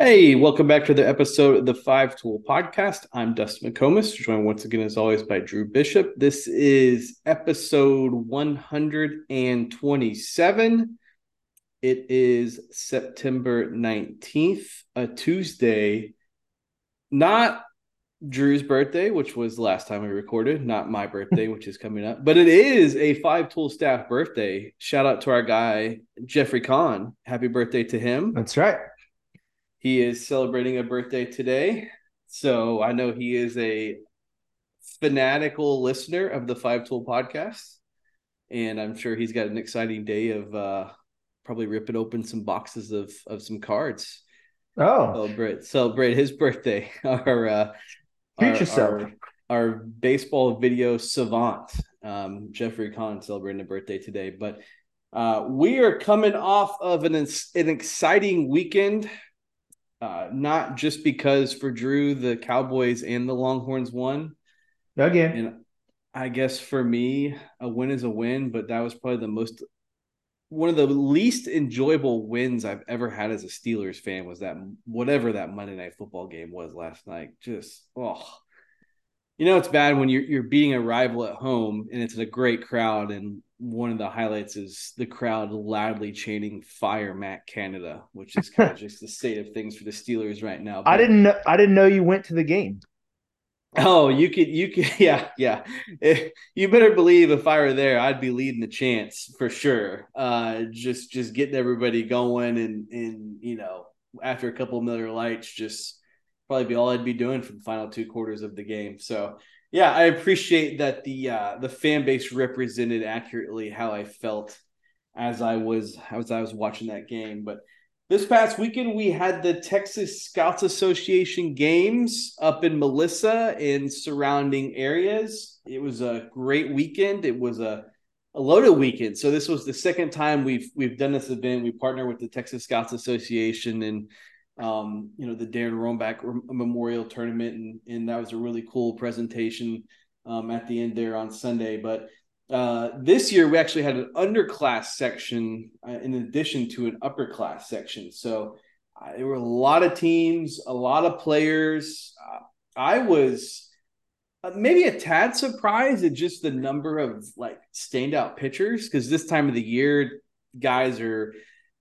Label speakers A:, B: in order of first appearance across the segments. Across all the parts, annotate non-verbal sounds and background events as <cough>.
A: Hey, welcome back to the episode of the Five Tool Podcast. I'm Dustin McComas, joined once again, as always, by Drew Bishop. This is episode 127. It is September 19th, a Tuesday. Not Drew's birthday, which was last time we recorded, not my birthday, which is coming up, but it is a Five Tool staff birthday. Shout out to our guy, Jeffrey Kahn. Happy birthday to him.
B: That's right.
A: He is celebrating a birthday today. So I know he is a fanatical listener of the Five Tool podcast. And I'm sure he's got an exciting day of uh, probably ripping open some boxes of, of some cards.
B: Oh,
A: celebrate celebrate his birthday. <laughs> Our uh,
B: Treat our, yourself.
A: Our, our, baseball video savant, um, Jeffrey Kahn, celebrating a birthday today. But uh, we are coming off of an an exciting weekend uh, not just because for Drew the Cowboys and the Longhorns won.
B: Again,
A: and I guess for me, a win is a win, but that was probably the most one of the least enjoyable wins I've ever had as a Steelers fan was that whatever that Monday night football game was last night. Just oh, you know it's bad when you're you're beating a rival at home and it's a great crowd and one of the highlights is the crowd loudly chanting "Fire Matt Canada," which is kind of <laughs> just the state of things for the Steelers right now.
B: But, I didn't know. I didn't know you went to the game.
A: Oh, you could, you could, <laughs> yeah, yeah. If, you better believe if I were there, I'd be leading the chants for sure. Uh, just, just getting everybody going, and and you know, after a couple Miller Lites, just probably be all I'd be doing for the final two quarters of the game. So yeah, I appreciate that the uh, the fan base represented accurately how I felt as I was as I was watching that game. But this past weekend we had the Texas Scouts Association games up in Melissa and surrounding areas. It was a great weekend. It was a a loaded weekend. So this was the second time we've we've done this event. We partner with the Texas Scouts Association and um, you know, the Darren Rombach Memorial Tournament, and, and that was a really cool presentation um, at the end there on Sunday. But uh, this year, we actually had an underclass section uh, in addition to an upper class section. So uh, there were a lot of teams, a lot of players. Uh, I was uh, maybe a tad surprised at just the number of like standout pitchers because this time of the year, guys are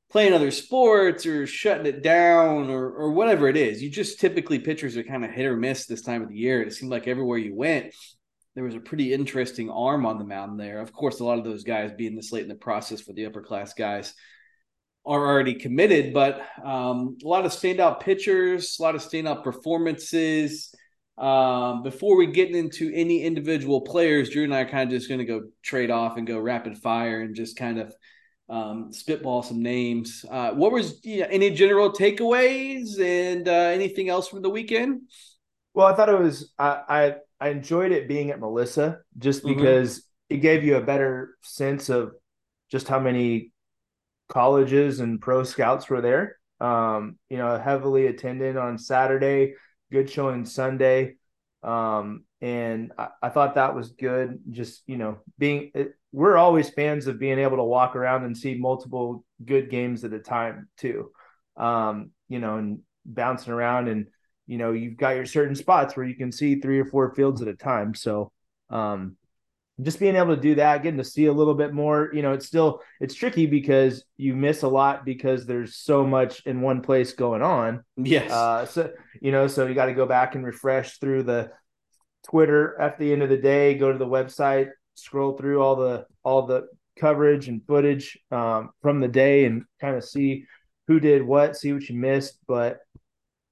A: playing other sports or shutting it down or or whatever it is. You just typically pitchers are kind of hit or miss this time of the year. It seemed like everywhere you went, there was a pretty interesting arm on the mound there. Of course, a lot of those guys being this late in the process for the upper class guys are already committed, but um, a lot of standout pitchers, a lot of standout performances. Um, before we get into any individual players, Drew and I are kind of just going to go trade off and go rapid fire and just kind of um, spitball some names. Uh, what was you know, any general takeaways and uh, anything else from the weekend?
B: Well, I thought it was I I, I enjoyed it being at Melissa just mm-hmm. because mm-hmm. it gave you a better sense of just how many colleges and pro scouts were there. Um, you know, heavily attended on Saturday, good showing Sunday. Um, and I, I, thought that was good. Just you know, being it, we're always fans of being able to walk around and see multiple good games at a time too. Um, you know, and bouncing around and you know, you've got your certain spots where you can see three or four fields at a time. So um just being able to do that, getting to see a little bit more, you know, it's still it's tricky because you miss a lot because there's so much in one place going on.
A: Yes.
B: Uh so you know, so you got to go back and refresh through the Twitter at the end of the day, go to the website, scroll through all the all the coverage and footage um, from the day and kind of see who did what, see what you missed. But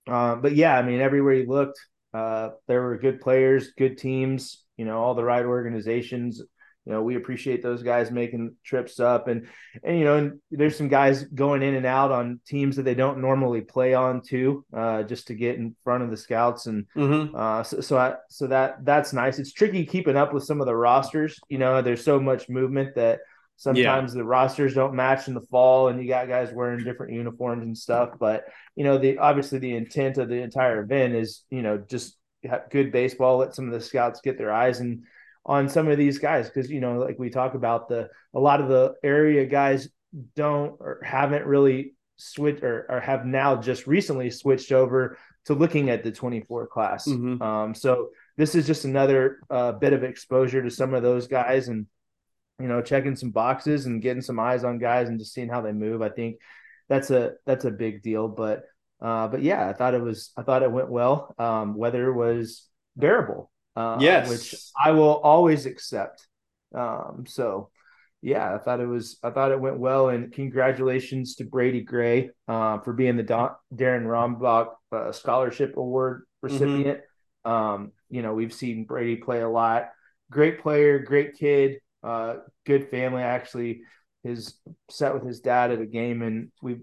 B: uh, but yeah, I mean, everywhere you looked, uh, there were good players, good teams, you know, all the right organizations you know, we appreciate those guys making trips up and, and, you know, and there's some guys going in and out on teams that they don't normally play on too, uh, just to get in front of the scouts. And, mm-hmm. uh, so, so, I, so that, that's nice. It's tricky keeping up with some of the rosters, you know, there's so much movement that sometimes yeah. the rosters don't match in the fall and you got guys wearing different uniforms and stuff. But, you know, the, obviously the intent of the entire event is, you know, just good baseball, let some of the scouts get their eyes and, on some of these guys because you know like we talk about the a lot of the area guys don't or haven't really switch or, or have now just recently switched over to looking at the 24 class. Mm-hmm. Um, so this is just another uh, bit of exposure to some of those guys and you know checking some boxes and getting some eyes on guys and just seeing how they move. I think that's a that's a big deal. But uh, but yeah, I thought it was I thought it went well. Um, weather was bearable. Uh, yes, which I will always accept. Um, so yeah, I thought it was I thought it went well, and congratulations to Brady Gray uh, for being the Don, Darren Rombach uh, Scholarship Award recipient. Mm-hmm. Um, you know, we've seen Brady play a lot. Great player, great kid, uh, good family. Actually, his set with his dad at a game, and we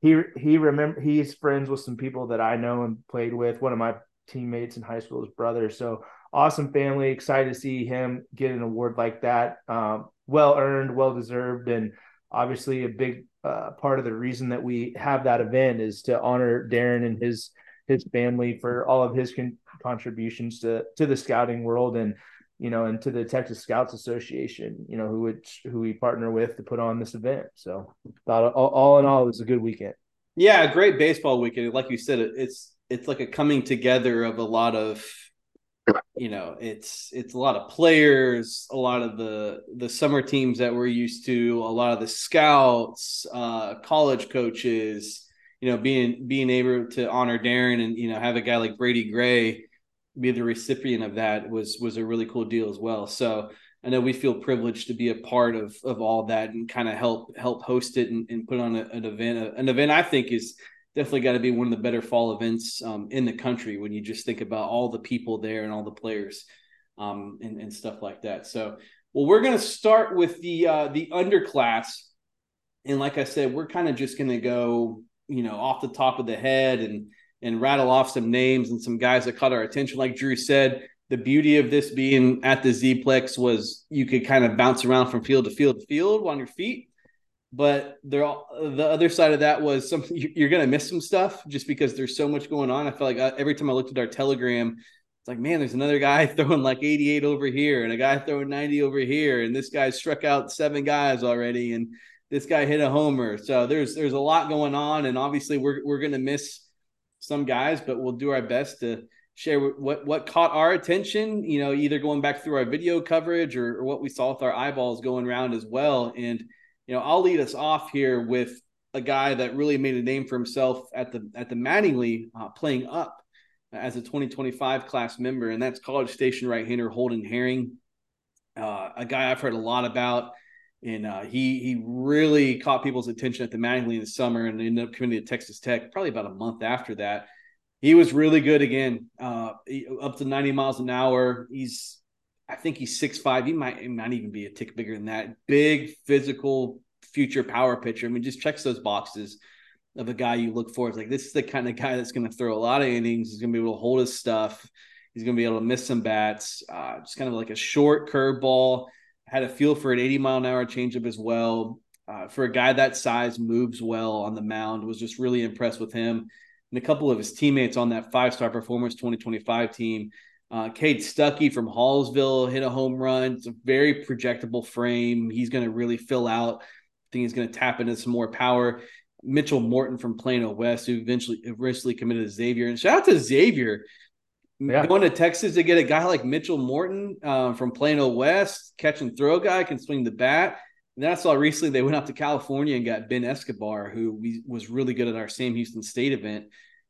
B: he he remember he's friends with some people that I know and played with. One of my teammates in high school, his brother. So awesome family. Excited to see him get an award like that. Um, well earned, well deserved, and obviously a big uh, part of the reason that we have that event is to honor Darren and his his family for all of his con- contributions to to the scouting world and you know and to the Texas Scouts Association, you know who which who we partner with to put on this event. So thought all, all in all, it was a good weekend.
A: Yeah, great baseball weekend. Like you said, it's it's like a coming together of a lot of you know it's it's a lot of players a lot of the the summer teams that we're used to a lot of the scouts uh college coaches you know being being able to honor darren and you know have a guy like brady gray be the recipient of that was was a really cool deal as well. So i know we feel privileged to be a part of of all that and kind of help help host it and, and put on a, an event an event i think is definitely got to be one of the better fall events um, in the country when you just think about all the people there and all the players um, and, and, stuff like that. So, well, we're going to start with the uh, the underclass, and like I said, we're kind of just going to go, you know, off the top of the head and and rattle off some names and some guys that caught our attention. Like Drew said, the beauty of this being at the Zplex was you could kind of bounce around from field to field to field on your feet but there the other side of that was some <laughs> you're gonna miss some stuff just because there's so much going on. I felt like uh, every time I looked at our telegram, it's like man, there's another guy <laughs> throwing like 88 over here and a guy throwing 90 over here, and this guy struck out seven guys already, and this guy hit a homer. So there's there's a lot going on, and obviously we're we're gonna miss some guys, but we'll do our best to share what what caught our attention. You know, either going back through our video coverage or, or what we saw with our eyeballs going around as well, and you know, I'll lead us off here with a guy that really made a name for himself at the at the Mattingly, uh, playing up as a 2025 class member, and that's College Station right-hander Holden Herring, uh, a guy I've heard a lot about, and uh, he he really caught people's attention at the Mattingly in the summer, and ended up coming to Texas Tech probably about a month after that. He was really good again, uh, up to 90 miles an hour. He's I think he's six five. He might he might even be a tick bigger than that. Big physical future power pitcher. I mean, just checks those boxes of a guy you look for. It's like this is the kind of guy that's going to throw a lot of innings. He's going to be able to hold his stuff. He's going to be able to miss some bats. Uh, just kind of like a short curveball. Had a feel for an 80 mile an hour changeup as well. Uh, for a guy that size, moves well on the mound. Was just really impressed with him and a couple of his teammates on that five star performance 2025 team. Uh, Cade Stuckey from Hallsville hit a home run. It's a very projectable frame. He's going to really fill out. I think he's going to tap into some more power. Mitchell Morton from Plano West, who eventually eventually committed to Xavier. And shout out to Xavier yeah. going to Texas to get a guy like Mitchell Morton uh, from Plano West, catch and throw guy, can swing the bat. And then I saw recently they went out to California and got Ben Escobar, who we, was really good at our Sam Houston State event.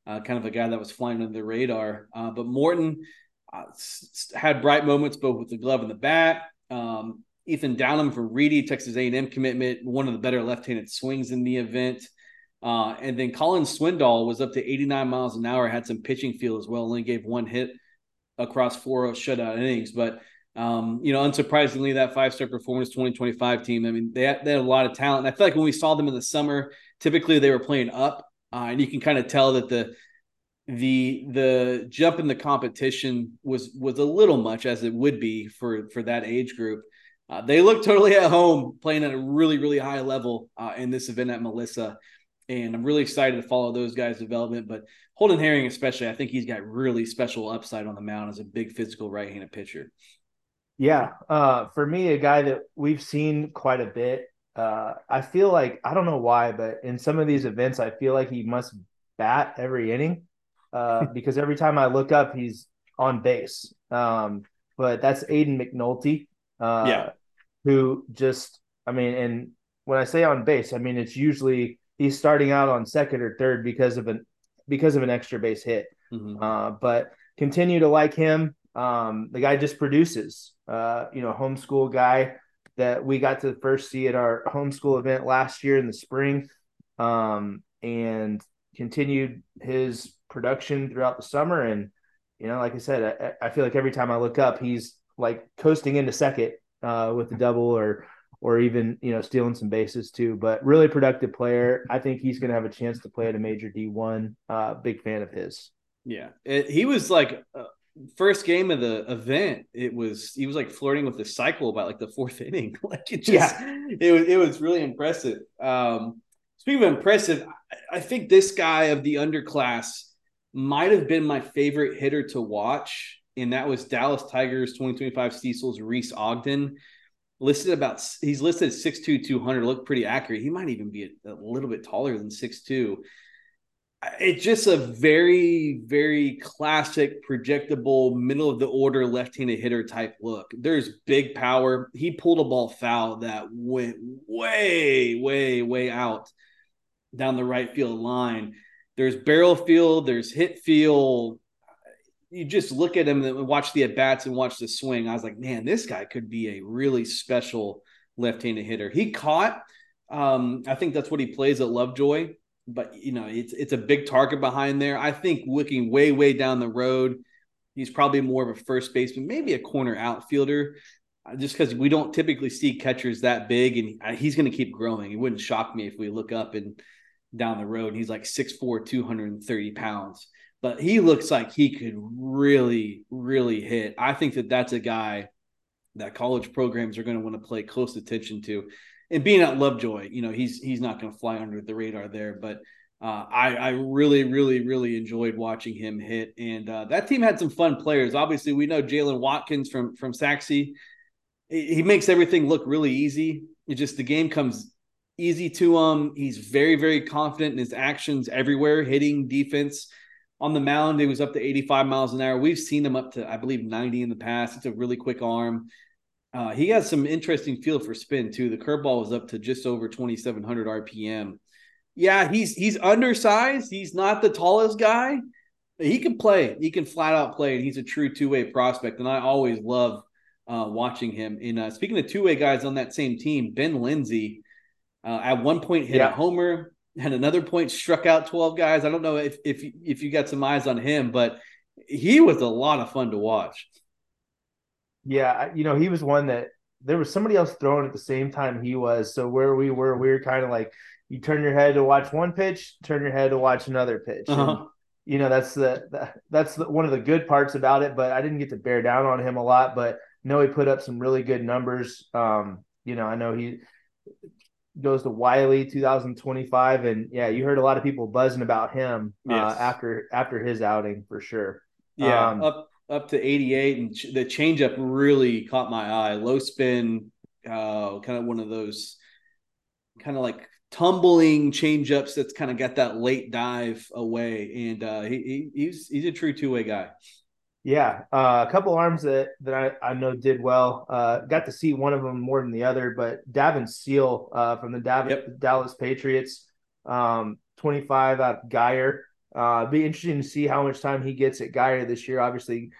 A: Uh, kind of a guy that was flying under the radar. Uh, but Morton uh, had bright moments both with the glove and the bat. Um, Ethan Downham from Reedy, Texas A&M commitment, one of the better left-handed swings in the event. Uh, and then Colin Swindoll was up to 89 miles an hour, had some pitching feel as well, only gave one hit across four shutout innings. But, um, you know, unsurprisingly, that five star performance 2025 team, I mean, they had, they had a lot of talent. And I feel like when we saw them in the summer, typically they were playing up. Uh, and you can kind of tell that the the the jump in the competition was was a little much as it would be for for that age group. Uh, they look totally at home, playing at a really really high level uh, in this event at Melissa, and I'm really excited to follow those guys' development. But Holden Herring, especially, I think he's got really special upside on the mound as a big physical right-handed pitcher.
B: Yeah, uh, for me, a guy that we've seen quite a bit uh, I feel like I don't know why, but in some of these events, I feel like he must bat every inning uh, <laughs> because every time I look up, he's on base. Um, but that's Aiden McNulty, uh, yeah, who just I mean, and when I say on base, I mean it's usually he's starting out on second or third because of an because of an extra base hit. Mm-hmm. Uh, but continue to like him. Um, the guy just produces. Uh, you know, homeschool guy that we got to first see at our homeschool event last year in the spring, um, and continued his production throughout the summer. And you know, like I said, I, I feel like every time I look up, he's like coasting into second uh, with the double or or even you know stealing some bases too. But really productive player. I think he's going to have a chance to play at a major D one. Uh, big fan of his.
A: Yeah, it, he was like uh, first game of the event. It was he was like flirting with the cycle about like the fourth inning. <laughs> like it just yeah. it was it was really impressive. Um, speaking of impressive, I, think this guy of the underclass might have been my favorite hitter to watch. And that was Dallas Tigers 2025 Cecil's Reese Ogden. Listed about he's listed 6'2 200 look pretty accurate. He might even be a, a little bit taller than 6'2 it's just a very very classic projectable middle of the order left-handed hitter type look. There's big power. He pulled a ball foul that went way way way out down the right field line there's barrel field, there's hit field. you just look at him and watch the at bats and watch the swing. I was like, man, this guy could be a really special left-handed hitter. He caught. Um, I think that's what he plays at Lovejoy, but you know, it's it's a big target behind there. I think looking way way down the road, he's probably more of a first baseman, maybe a corner outfielder. Uh, just because we don't typically see catchers that big, and uh, he's going to keep growing. It wouldn't shock me if we look up and down the road, he's like 6'4", 230 pounds but he looks like he could really, really hit. I think that that's a guy that college programs are going to want to play close attention to. And being at Lovejoy, you know, he's he's not going to fly under the radar there, but uh, I, I really, really, really enjoyed watching him hit, and uh, that team had some fun players. Obviously, we know Jalen Watkins from from Sachse. He, he makes everything look really easy. It just the game comes easy to him. He's very, very confident in his actions everywhere, hitting, defense on the mound, it was up to 85 miles an hour. We've seen him up to, I believe, 90 in the past. It's a really quick arm. Uh, he has some interesting feel for spin too. The curveball was up to just over 2,700 RPM. Yeah, he's he's undersized. He's not the tallest guy. He can play. He can flat out play, and he's a true two way prospect. And I always love uh, watching him. And uh, speaking of two way guys on that same team, Ben Lindsay uh, at one point hit yeah. a homer and another point struck out 12 guys. I don't know if if if you got some eyes on him, but he was a lot of fun to watch.
B: Yeah, you know, he was one that there was somebody else throwing at the same time he was. So where we were, we were kind of like you turn your head to watch one pitch, turn your head to watch another pitch. Uh-huh. And, you know, that's the, the that's the, one of the good parts about it. But I didn't get to bear down on him a lot. But no, he put up some really good numbers. Um, you know, I know he goes to Wylie 2025, and yeah, you heard a lot of people buzzing about him uh, yes. uh, after after his outing for sure.
A: Yeah, um, up up to 88, and ch- the changeup really caught my eye. Low spin, uh, kind of one of those kind of like tumbling changeups that's kind of got that late dive away, and uh, he, he he's he's a true two way guy.
B: Yeah, uh, a couple arms that that I, I know did well. Uh, got to see one of them more than the other, but Davin Seal uh, from the Dav- yep. Dallas Patriots, um, 25 out Guyer. Uh, be interesting to see how much time he gets at Guyer this year. Obviously,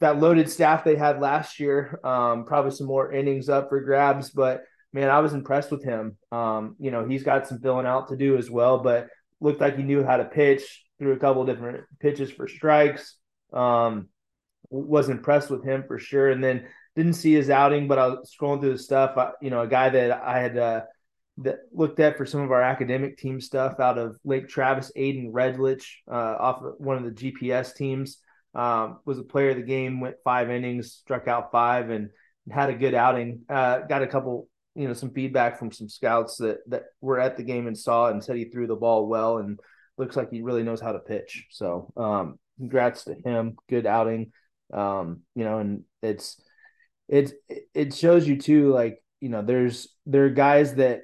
B: that loaded staff they had last year, um, probably some more innings up for grabs. But man, I was impressed with him. Um, you know, he's got some filling out to do as well, but looked like he knew how to pitch through a couple different pitches for strikes. Um, was impressed with him for sure. And then didn't see his outing, but I was scrolling through the stuff. I, you know, a guy that I had uh, that looked at for some of our academic team stuff out of Lake Travis, Aiden Redlich, uh, off of one of the GPS teams, um, was a player of the game. Went five innings, struck out five, and had a good outing. Uh, got a couple, you know, some feedback from some scouts that that were at the game and saw it and said he threw the ball well and looks like he really knows how to pitch. So, um, congrats to him. Good outing. Um, you know, and it's it's it shows you too, like you know, there's there are guys that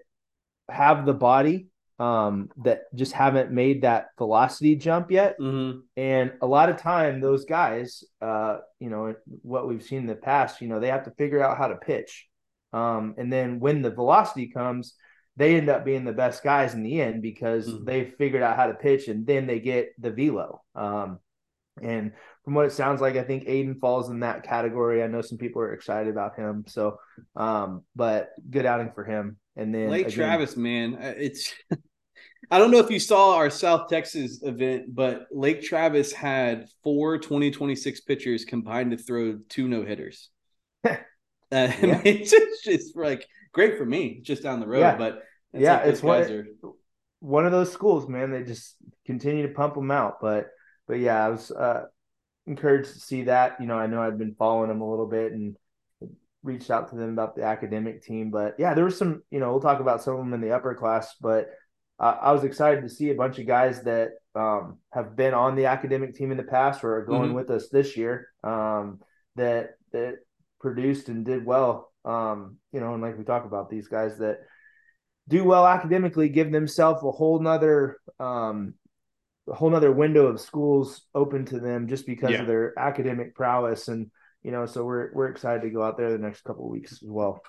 B: have the body um, that just haven't made that velocity jump yet.
A: Mm-hmm.
B: And a lot of time, those guys, uh, you know, what we've seen in the past, you know, they have to figure out how to pitch. Um, and then when the velocity comes, they end up being the best guys in the end because mm-hmm. they figured out how to pitch and then they get the velo. Um, and from what it sounds like, I think Aiden falls in that category. I know some people are excited about him. So, um, but good outing for him. And then
A: Lake again, Travis, man, it's <laughs> I don't know if you saw our South Texas event, but Lake Travis had four 2026 pitchers combined to throw two no hitters. uh, <laughs> yeah. <laughs> it's just, just like great for me, just down the road. Yeah. But
B: yeah, like it's one, are... one of those schools, man. They just continue to pump them out. But but yeah, I was uh, encouraged to see that. You know, I know I'd been following them a little bit and reached out to them about the academic team. But yeah, there was some. You know, we'll talk about some of them in the upper class, but uh, I was excited to see a bunch of guys that um, have been on the academic team in the past or are going mm-hmm. with us this year um, that that produced and did well. Um, you know, and like we talk about these guys that do well academically, give themselves a whole nother um, a whole nother window of schools open to them just because yeah. of their academic prowess and you know so we're we're excited to go out there the next couple of weeks as well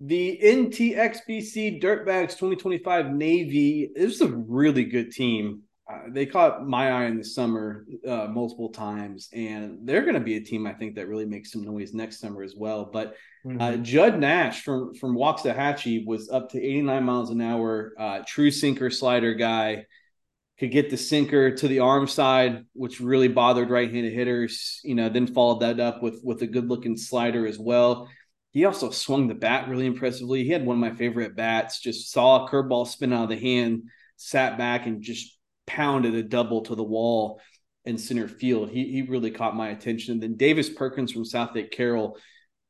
A: the NTXBC Dirtbags 2025 Navy is a really good team. Uh, they caught my eye in the summer uh, multiple times, and they're going to be a team I think that really makes some noise next summer as well. But uh, mm-hmm. uh, Judd Nash from from Waxahachie was up to 89 miles an hour, uh, true sinker slider guy. Could get the sinker to the arm side, which really bothered right-handed hitters. You know, then followed that up with with a good-looking slider as well. He also swung the bat really impressively. He had one of my favorite bats, just saw a curveball spin out of the hand, sat back and just pounded a double to the wall in center field. He, he really caught my attention. And then Davis Perkins from Southlake Carroll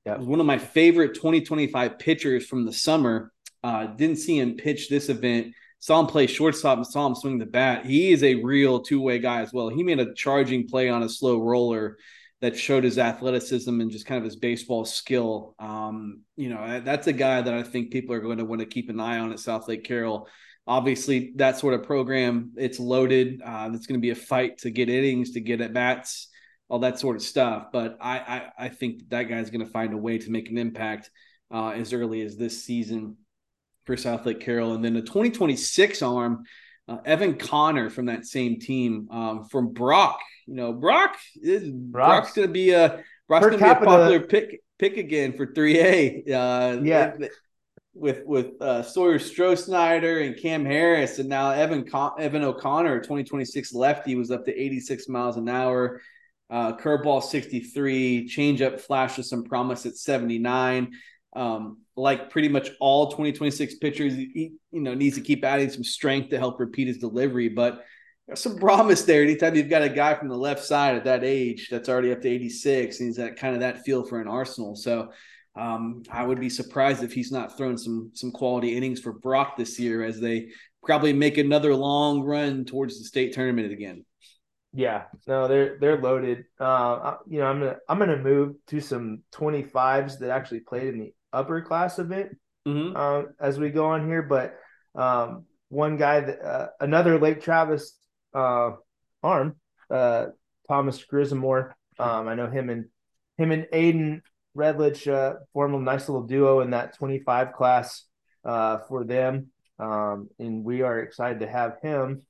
A: yeah. was one of my favorite 2025 pitchers from the summer. Uh, didn't see him pitch this event. Saw him play shortstop and saw him swing the bat. He is a real two way guy as well. He made a charging play on a slow roller that showed his athleticism and just kind of his baseball skill. Um, you know, that's a guy that I think people are going to want to keep an eye on at Southlake Carroll. Obviously, that sort of program, it's loaded. Uh, it's going to be a fight to get innings, to get at bats, all that sort of stuff. But I, I, I think that, that guy's going to find a way to make an impact uh, as early as this season for Southlake Carroll. And then the 2026 arm, uh, Evan Connor from that same team um, from Brock. You know, Brock is Brock's, Brock's going to be a Brock's going to be a popular pick pick again for 3A. Uh,
B: yeah.
A: With with uh, Sawyer Stroh and Cam Harris, and now Evan Con- Evan O'Connor, 2026 lefty, was up to 86 miles an hour. Uh, curveball 63, changeup flashes some promise at 79. Um, like pretty much all 2026 pitchers, he you know needs to keep adding some strength to help repeat his delivery. But there's some promise there. Anytime you've got a guy from the left side at that age that's already up to 86, and he's that kind of that feel for an Arsenal. So um, I would be surprised if he's not throwing some some quality innings for Brock this year as they probably make another long run towards the state tournament again.
B: Yeah, no, they're they're loaded. Uh, you know, I'm gonna I'm gonna move to some 25s that actually played in the upper class event mm-hmm. uh, as we go on here. But um, one guy that uh, another Lake Travis uh, arm, uh, Thomas Grismore. Um, I know him and him and Aiden Redlich uh, formed a nice little duo in that 25 class uh, for them, um, and we are excited to have him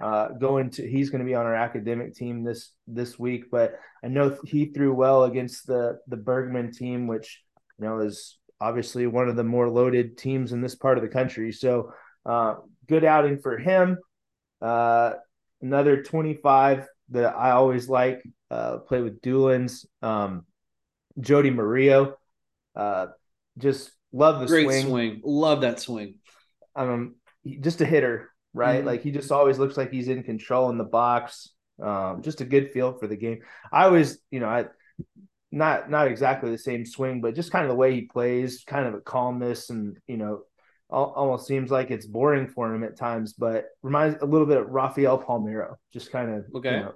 B: uh, going to. He's going to be on our academic team this this week, but I know he threw well against the the Bergman team, which you know is obviously one of the more loaded teams in this part of the country. So uh, good outing for him. Uh, another 25 that I always like, uh, play with Dulins, um, Jody Murillo. Uh, just love the
A: Great
B: swing.
A: swing. Love that swing.
B: Um, just a hitter, right? Mm-hmm. Like he just always looks like he's in control in the box. Um, just a good feel for the game. I always, you know, I not not exactly the same swing, but just kind of the way he plays, kind of a calmness, and you know, almost seems like it's boring for him at times, but reminds a little bit of Rafael Palmeiro, just kind of
A: okay,
B: you know,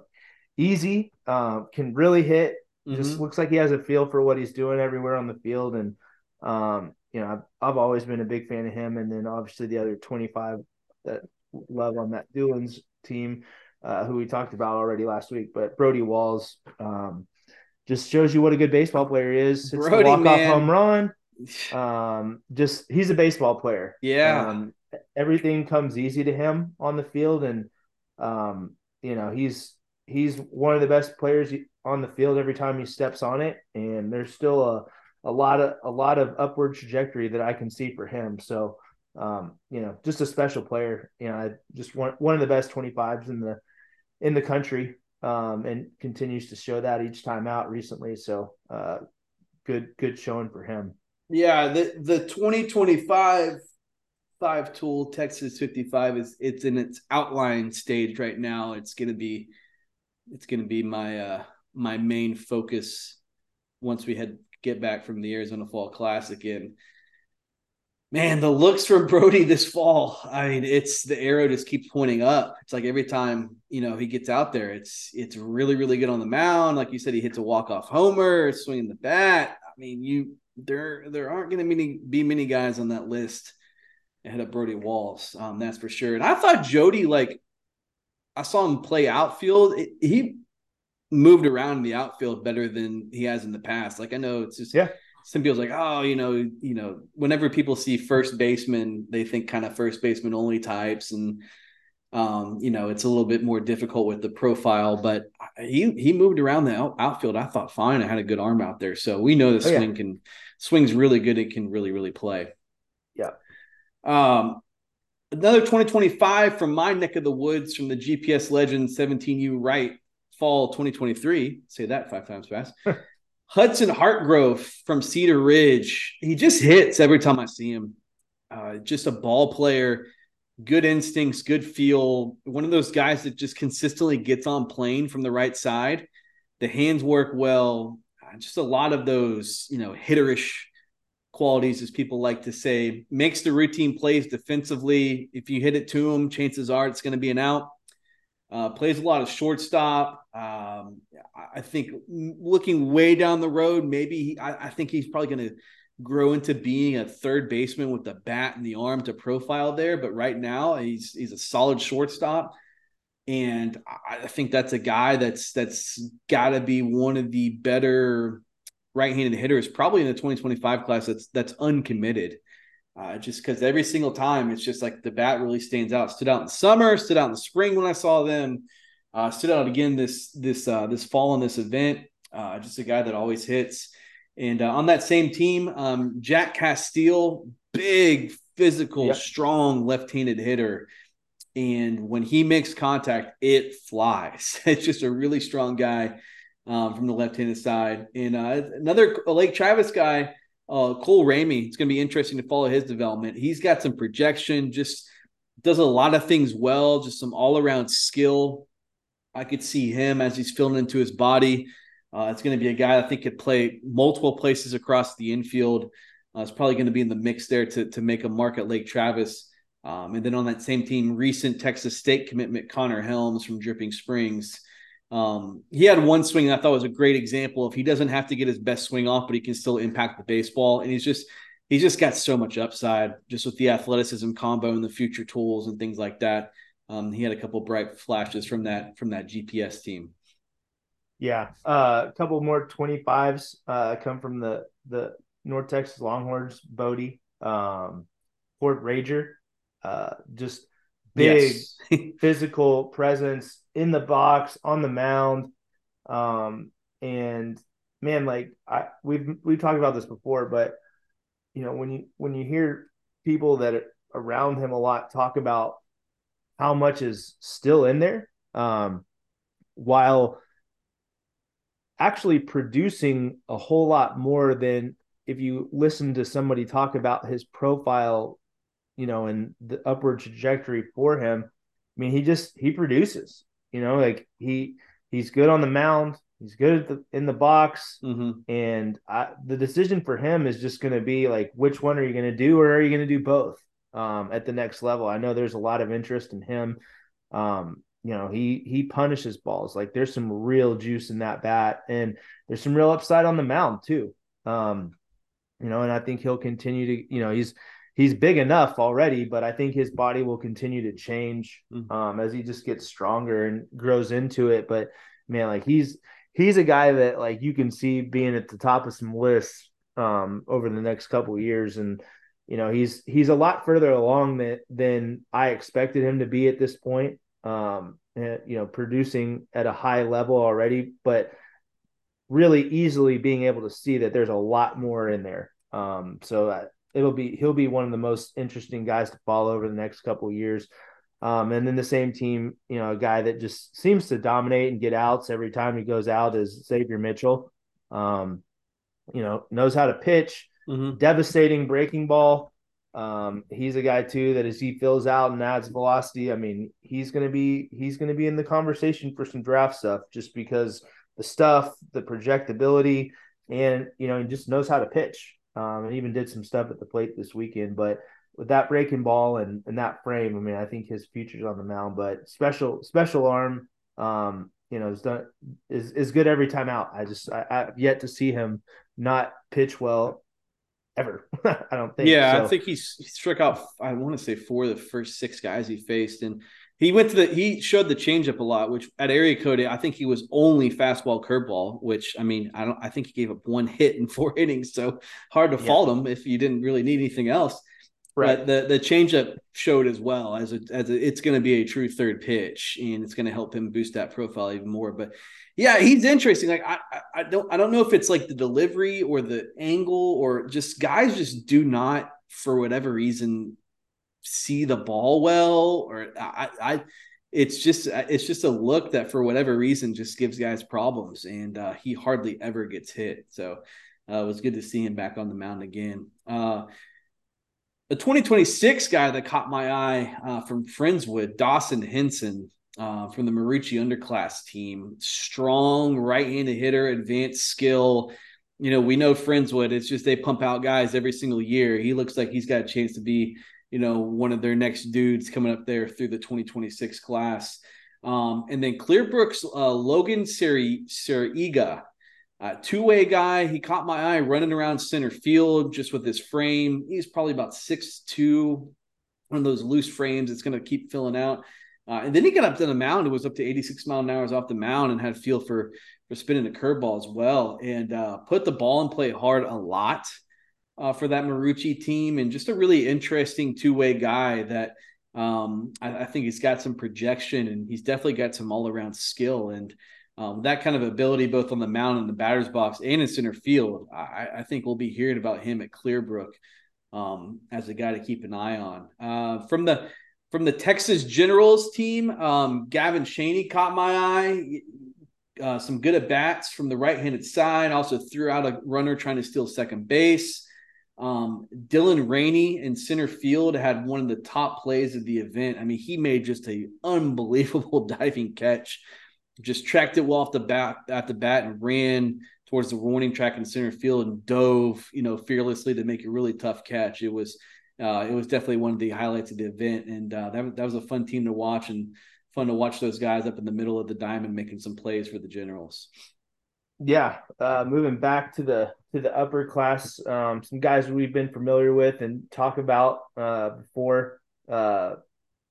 B: easy, uh, can really hit. Mm-hmm. Just looks like he has a feel for what he's doing everywhere on the field, and Um, you know, I've, I've always been a big fan of him, and then obviously the other 25 that love on that Dulins team, uh, who we talked about already last week. But Brody Walls um, just shows you what a good baseball player is. It's Brody, walk off home run. <sighs> Um, just he's a baseball player.
A: Yeah.
B: Um, everything comes easy to him on the field, and um, you know he's he's one of the best players on the field every time he steps on it, and there's still a a lot of a lot of upward trajectory that I can see for him. So, um, you know, just a special player. You know, I just one one of the best 25s in the in the country, um, and continues to show that each time out recently. So, uh, good good showing for him.
A: Yeah, the the 2025 five tool Texas 55 is it's in its outline stage right now. It's gonna be it's gonna be my uh my main focus once we head get back from the Arizona Fall Classic. And man, the looks from Brody this fall. I mean, it's the arrow just keeps pointing up. It's like every time you know he gets out there, it's it's really really good on the mound. Like you said, he hits a walk off homer, swinging the bat. I mean, you there there aren't going to many be many guys on that list ahead of Brody Walls. Um, that's for sure. And I thought Jody like I saw him play outfield. It, he moved around in the outfield better than he has in the past. Like I know it's just
B: yeah.
A: Some people's like, oh, you know, you know, whenever people see first baseman, they think kind of first baseman only types, and um, you know, it's a little bit more difficult with the profile. But he he moved around the out, outfield. I thought fine. I had a good arm out there, so we know the oh, swing yeah. can swings really good. It can really really play.
B: Yeah.
A: Um, another 2025 from my neck of the woods from the GPS Legend 17U right fall 2023. Say that five times fast. <laughs> Hudson Hartgrove from Cedar Ridge. He just hits every time I see him. Uh, just a ball player, good instincts, good feel. One of those guys that just consistently gets on plane from the right side. The hands work well. Uh, just a lot of those, you know, hitterish qualities, as people like to say. Makes the routine plays defensively. If you hit it to him, chances are it's going to be an out. Uh, plays a lot of shortstop. Um, I think looking way down the road, maybe he, I, I, think he's probably going to grow into being a third baseman with the bat and the arm to profile there. But right now, he's he's a solid shortstop, and I, I think that's a guy that's that's got to be one of the better right-handed hitters, probably in the 2025 class. That's that's uncommitted. Uh, just because every single time it's just like the bat really stands out. Stood out in the summer, stood out in the spring when I saw them, uh, stood out again this this uh, this fall in this event. Uh, just a guy that always hits. And uh, on that same team, um, Jack Castile, big, physical, yep. strong left-handed hitter. And when he makes contact, it flies. <laughs> it's just a really strong guy um, from the left-handed side. And uh, another Lake Travis guy uh, Cole Ramey, it's going to be interesting to follow his development. He's got some projection, just does a lot of things well, just some all around skill. I could see him as he's filling into his body. Uh, it's going to be a guy I think could play multiple places across the infield. Uh, it's probably going to be in the mix there to, to make a mark at Lake Travis. Um, and then on that same team, recent Texas State commitment Connor Helms from Dripping Springs. Um, he had one swing and I thought was a great example of he doesn't have to get his best swing off, but he can still impact the baseball. And he's just he's just got so much upside just with the athleticism combo and the future tools and things like that. Um, he had a couple bright flashes from that from that GPS team.
B: Yeah, uh, a couple more 25s uh, come from the the North Texas Longhorns, Bodie, um, Fort Rager, uh, just big yes. <laughs> physical presence in the box on the mound um and man like i we've we've talked about this before but you know when you when you hear people that around him a lot talk about how much is still in there um while actually producing a whole lot more than if you listen to somebody talk about his profile you know, and the upward trajectory for him. I mean, he just he produces, you know, like he he's good on the mound, he's good the, in the box,
A: mm-hmm.
B: and I, the decision for him is just going to be like, which one are you going to do, or are you going to do both um, at the next level? I know there's a lot of interest in him. Um, you know, he he punishes balls. Like there's some real juice in that bat, and there's some real upside on the mound too. Um, you know, and I think he'll continue to, you know, he's he's big enough already, but I think his body will continue to change mm-hmm. um, as he just gets stronger and grows into it. But man, like he's he's a guy that like you can see being at the top of some lists um, over the next couple years, and you know he's he's a lot further along than than I expected him to be at this point. Um, and, you know, producing at a high level already, but really easily being able to see that there's a lot more in there. Um, so that it'll be he'll be one of the most interesting guys to follow over the next couple years. Um, and then the same team, you know, a guy that just seems to dominate and get outs every time he goes out is Xavier Mitchell. Um, you know, knows how to pitch, mm-hmm. devastating breaking ball. Um, he's a guy too that as he fills out and adds velocity, I mean, he's gonna be he's gonna be in the conversation for some draft stuff just because the stuff, the projectability, and you know, he just knows how to pitch. Um, and even did some stuff at the plate this weekend. But with that breaking ball and, and that frame, I mean, I think his future's on the mound. But special special arm, um, you know, is done is is good every time out. I just I, I've yet to see him not pitch well ever. <laughs> I don't think.
A: Yeah, so. I think he's he struck out. I want to say four of the first six guys he faced, and he went to the he showed the changeup a lot, which at area code I think he was only fastball curveball, which I mean I don't I think he gave up one hit in <laughs> four innings, so hard to yeah. fault him if you didn't really need anything else. Right. But the the changeup showed as well as a, as a, it's going to be a true third pitch, and it's going to help him boost that profile even more. But yeah, he's interesting. Like I, I don't I don't know if it's like the delivery or the angle or just guys just do not for whatever reason see the ball well or I, I it's just it's just a look that for whatever reason just gives guys problems and uh, he hardly ever gets hit. So uh, it was good to see him back on the mound again. Uh, a 2026 guy that caught my eye uh, from friendswood dawson henson uh, from the Marucci underclass team. Strong right-handed hitter advanced skill. You know we know friendswood it's just they pump out guys every single year. He looks like he's got a chance to be you know, one of their next dudes coming up there through the 2026 class. Um, and then Clearbrook's uh, Logan Siriga, uh, two way guy. He caught my eye running around center field just with his frame. He's probably about six two, one of those loose frames that's going to keep filling out. Uh, and then he got up to the mound. It was up to 86 mile an hour off the mound and had feel for for spinning the curveball as well, and uh, put the ball in play hard a lot uh, for that Marucci team, and just a really interesting two way guy that um, I, I, think he's got some projection and he's definitely got some all around skill and um, that kind of ability both on the mound and the batter's box and in center field. I, I think we'll be hearing about him at Clearbrook um, as a guy to keep an eye on. Uh, from the from the Texas Generals team, um, Gavin Shaney caught my eye. Uh, some good at bats from the right-handed side. Also threw out a runner trying to steal second base. Um, Dylan Rainey in center field had one of the top plays of the event. I mean, he made just a unbelievable <laughs> diving catch, just tracked it well off the bat at the bat and ran towards the warning track in center field and dove, you know, fearlessly to make a really tough catch. It was uh, it was definitely one of the highlights of the event, and uh, that that was a fun team to watch and fun to watch those guys up in the middle of the diamond making some plays for the Generals.
B: Yeah, uh, moving back to the to the upper class. Um, some guys we've been familiar with and talk about uh, before. Uh,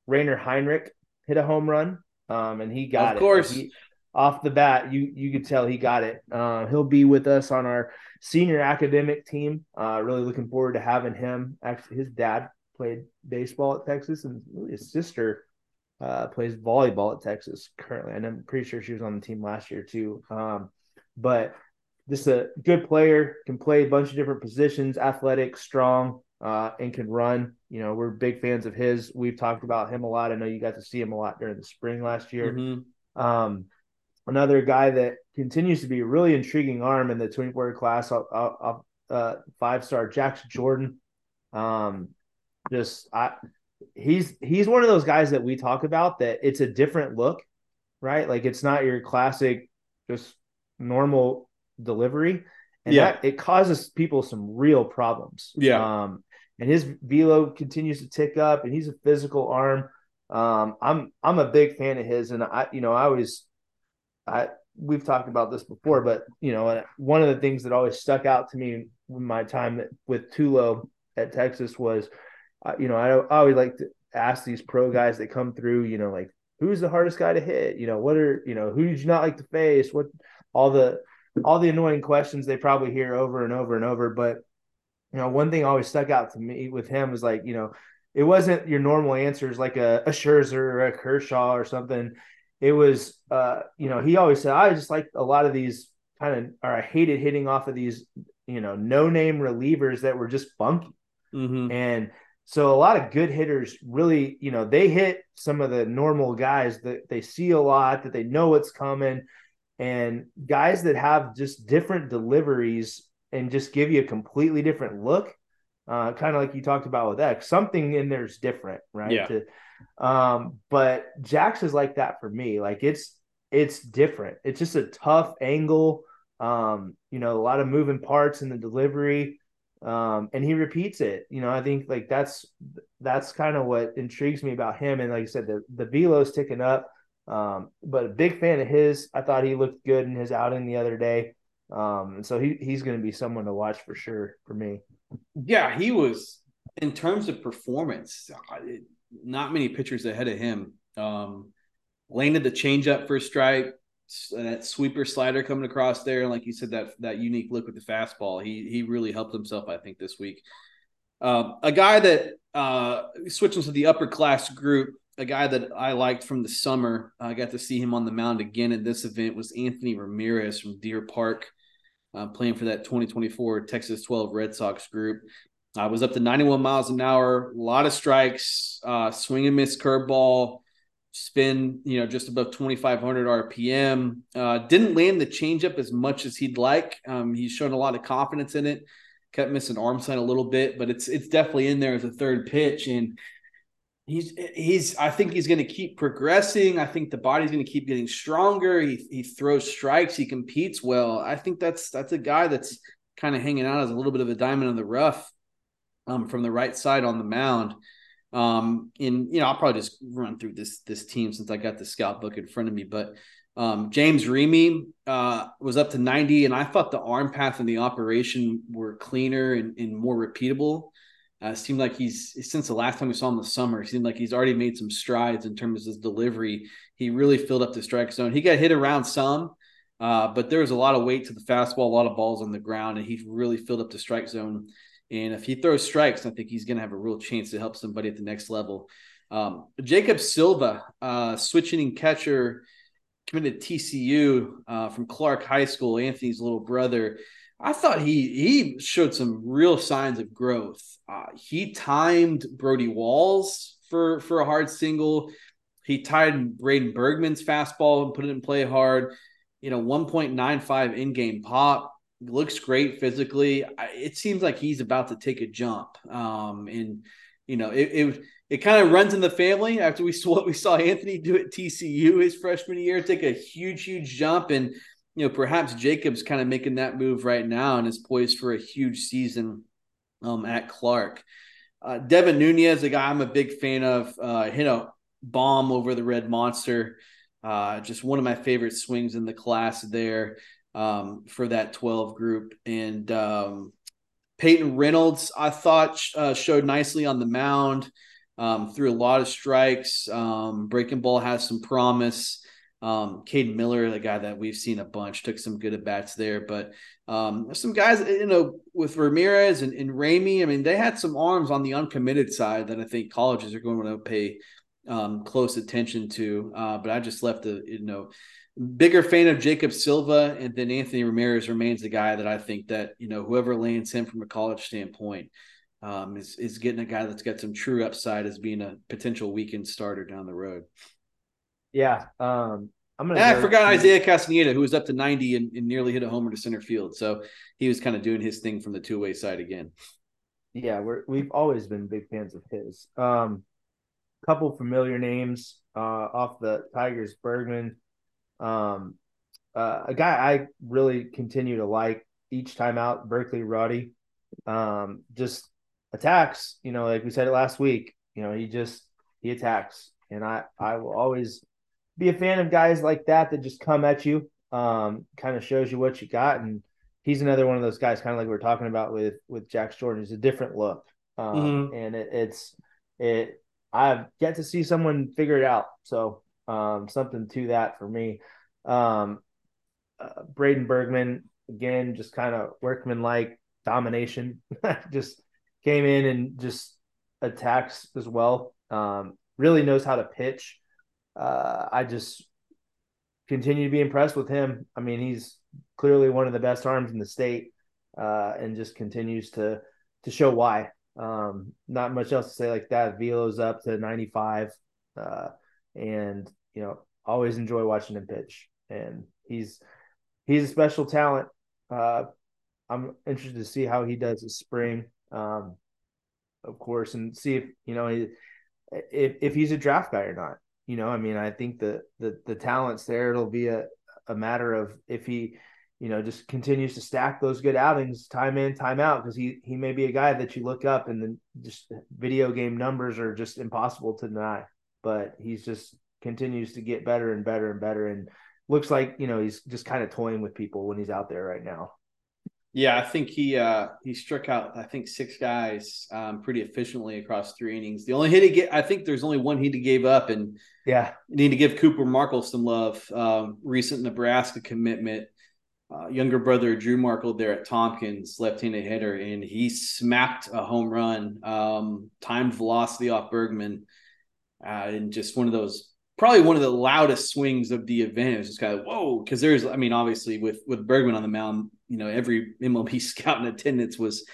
B: Rainer Heinrich hit a home run, um, and he got
A: of it. Of course.
B: He, off the bat, you you could tell he got it. Uh, he'll be with us on our senior academic team. Uh, really looking forward to having him. Actually, his dad played baseball at Texas, and his sister uh, plays volleyball at Texas currently. And I'm pretty sure she was on the team last year too. Um, but just a good player, can play a bunch of different positions, athletic, strong, uh, and can run. You know, we're big fans of his. We've talked about him a lot. I know you got to see him a lot during the spring last year. Mm-hmm. Um, another guy that continues to be a really intriguing arm in the 24 class, uh, uh, five star Jax Jordan. Um, just I, he's he's one of those guys that we talk about that it's a different look, right? Like it's not your classic just normal delivery, and yeah. that it causes people some real problems.
A: Yeah.
B: Um, and his velo continues to tick up, and he's a physical arm. Um, I'm I'm a big fan of his, and I you know I always I we've talked about this before, but you know one of the things that always stuck out to me in my time with Tulo at Texas was, uh, you know, I, I always like to ask these pro guys that come through, you know, like who's the hardest guy to hit? You know, what are you know who did you not like to face? What all the all the annoying questions they probably hear over and over and over. But you know, one thing always stuck out to me with him was like, you know, it wasn't your normal answers like a, a Scherzer or a Kershaw or something. It was, uh, you know, he always said, I just like a lot of these kind of, or I hated hitting off of these, you know, no name relievers that were just funky. Mm-hmm. And so a lot of good hitters really, you know, they hit some of the normal guys that they see a lot, that they know what's coming, and guys that have just different deliveries and just give you a completely different look. Uh, kind of like you talked about with X, something in there's different, right?
A: Yeah.
B: To, um, but Jax is like that for me. Like it's it's different. It's just a tough angle. Um, you know, a lot of moving parts in the delivery um, and he repeats it. You know, I think like that's that's kind of what intrigues me about him. And like I said, the the velo's ticking up. Um, but a big fan of his. I thought he looked good in his outing the other day. Um, and so he he's going to be someone to watch for sure for me.
A: Yeah, he was in terms of performance. Not many pitchers ahead of him. Um, landed the changeup for a strike that sweeper slider coming across there, like you said, that that unique look with the fastball. He he really helped himself, I think, this week. Uh, a guy that uh, switching to the upper class group, a guy that I liked from the summer. I got to see him on the mound again in this event was Anthony Ramirez from Deer Park, uh, playing for that 2024 Texas 12 Red Sox group. I was up to 91 miles an hour, a lot of strikes, uh, swing and miss curveball spin, you know, just above 2,500 RPM. Uh, didn't land the changeup as much as he'd like. Um, he's shown a lot of confidence in it. Kept missing arm side a little bit, but it's it's definitely in there as a third pitch. And he's he's I think he's going to keep progressing. I think the body's going to keep getting stronger. He he throws strikes. He competes well. I think that's that's a guy that's kind of hanging out as a little bit of a diamond in the rough um, from the right side on the mound. Um, and you know, I'll probably just run through this this team since I got the scout book in front of me. But um, James Remy uh, was up to 90, and I thought the arm path and the operation were cleaner and, and more repeatable. Uh, seemed like he's since the last time we saw him the summer, seemed like he's already made some strides in terms of his delivery. He really filled up the strike zone. He got hit around some, uh, but there was a lot of weight to the fastball, a lot of balls on the ground, and he really filled up the strike zone. And if he throws strikes, I think he's going to have a real chance to help somebody at the next level. Um, Jacob Silva, uh, switching catcher, committed TCU uh, from Clark High School, Anthony's little brother. I thought he he showed some real signs of growth. Uh, he timed Brody Walls for for a hard single. He tied Braden Bergman's fastball and put it in play hard. You know, 1.95 in game pop looks great physically. It seems like he's about to take a jump. Um, and you know, it it, it kind of runs in the family after we <laughs> saw what we saw Anthony do at TCU his freshman year, take a huge, huge jump, and you know, perhaps Jacobs kind of making that move right now and is poised for a huge season um, at Clark. Uh, Devin Nunez, a guy I'm a big fan of, uh, hit a bomb over the Red Monster. Uh, just one of my favorite swings in the class there um, for that 12 group. And um, Peyton Reynolds, I thought, uh, showed nicely on the mound, um, threw a lot of strikes. Um, breaking ball has some promise. Um, Cade Miller, the guy that we've seen a bunch, took some good at bats there. But um, some guys, you know, with Ramirez and, and Remy, I mean, they had some arms on the uncommitted side that I think colleges are going to pay um, close attention to. Uh, but I just left the, you know, bigger fan of Jacob Silva, and then Anthony Ramirez remains the guy that I think that you know whoever lands him from a college standpoint um, is is getting a guy that's got some true upside as being a potential weekend starter down the road.
B: Yeah, um,
A: I'm gonna. I forgot Isaiah Castaneda, who was up to 90 and, and, nearly hit a homer to center field. So he was kind of doing his thing from the two way side again.
B: Yeah, we're we've always been big fans of his. Um, couple familiar names uh, off the Tigers: Bergman, um, uh, a guy I really continue to like each time out, Berkeley Roddy, um, just attacks. You know, like we said it last week. You know, he just he attacks, and I I will always be a fan of guys like that that just come at you. Um, kind of shows you what you got, and he's another one of those guys, kind of like we are talking about with with Jax Jordan. It's a different look, um, mm-hmm. and it, it's it. I've yet to see someone figure it out. So um, something to that for me. Um, uh, Braden Bergman again, just kind of workman like domination, <laughs> just came in and just attacks as well. Um, really knows how to pitch. Uh, I just continue to be impressed with him. I mean, he's clearly one of the best arms in the state, uh, and just continues to to show why. Um, not much else to say like that. Velo's up to 95, uh, and you know, always enjoy watching him pitch. And he's he's a special talent. Uh, I'm interested to see how he does this spring, um, of course, and see if you know if if he's a draft guy or not. You know, I mean, I think the the the talents there. It'll be a a matter of if he, you know, just continues to stack those good outings time in time out because he he may be a guy that you look up and then just video game numbers are just impossible to deny. But he's just continues to get better and better and better and looks like you know he's just kind of toying with people when he's out there right now.
A: Yeah, I think he uh, he struck out I think six guys um, pretty efficiently across three innings. The only hit he get I think there's only one hit he gave up, and
B: yeah,
A: need to give Cooper Markle some love. Um, recent Nebraska commitment, uh, younger brother Drew Markle there at Tompkins, left-handed hitter, and he smacked a home run, um, timed velocity off Bergman, uh, and just one of those probably one of the loudest swings of the event. It was just kind of whoa, because there's, I mean, obviously with with Bergman on the mound, you know, every MLB <laughs> scout in attendance was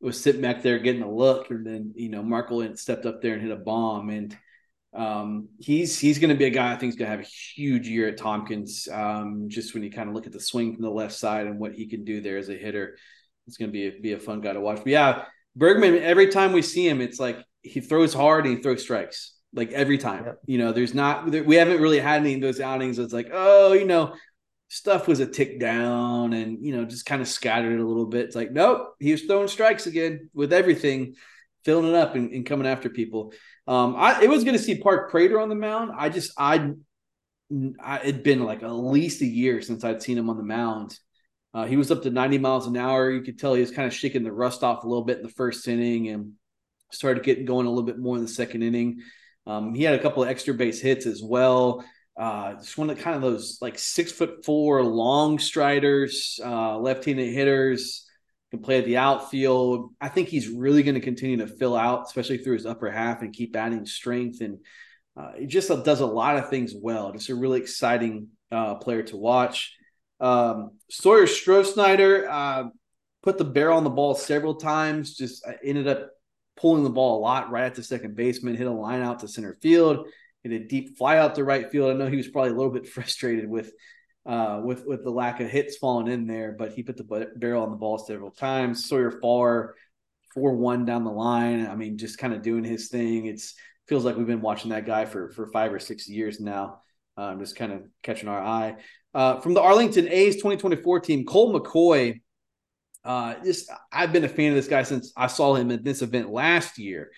A: was sitting back there getting a look, and then you know, Markle stepped up there and hit a bomb, and um, he's he's going to be a guy I think is going to have a huge year at Tompkins. Um, just when you kind of look at the swing from the left side and what he can do there as a hitter, it's going to be a, be a fun guy to watch. But yeah, Bergman. Every time we see him, it's like he throws hard and he throws strikes like every time. Yep. You know, there's not we haven't really had any of those outings. It's like, oh, you know, stuff was a tick down and you know just kind of scattered it a little bit. It's like, nope, he was throwing strikes again with everything, filling it up and, and coming after people. Um, I it was going to see Park Prater on the mound. I just I, I it'd been like at least a year since I'd seen him on the mound. Uh, he was up to 90 miles an hour. You could tell he was kind of shaking the rust off a little bit in the first inning and started getting going a little bit more in the second inning. Um, he had a couple of extra base hits as well. Uh, just one of the, kind of those like six foot four long striders, uh, left-handed hitters can play at the outfield. I think he's really going to continue to fill out, especially through his upper half and keep adding strength. And uh, he just does a lot of things well. Just a really exciting uh, player to watch. Um, Sawyer Strosnider uh, put the barrel on the ball several times. Just uh, ended up pulling the ball a lot right at the second baseman, hit a line out to center field, hit a deep fly out to right field. I know he was probably a little bit <laughs> frustrated with uh, with with the lack of hits falling in there, but he put the barrel on the ball several times. Sawyer Farr, four one down the line. I mean, just kind of doing his thing. It's feels like we've been watching that guy for for five or six years now. Um, just kind of catching our eye. Uh, from the Arlington A's 2024 team, Cole McCoy uh, just I've been a fan of this guy since I saw him at this event last year.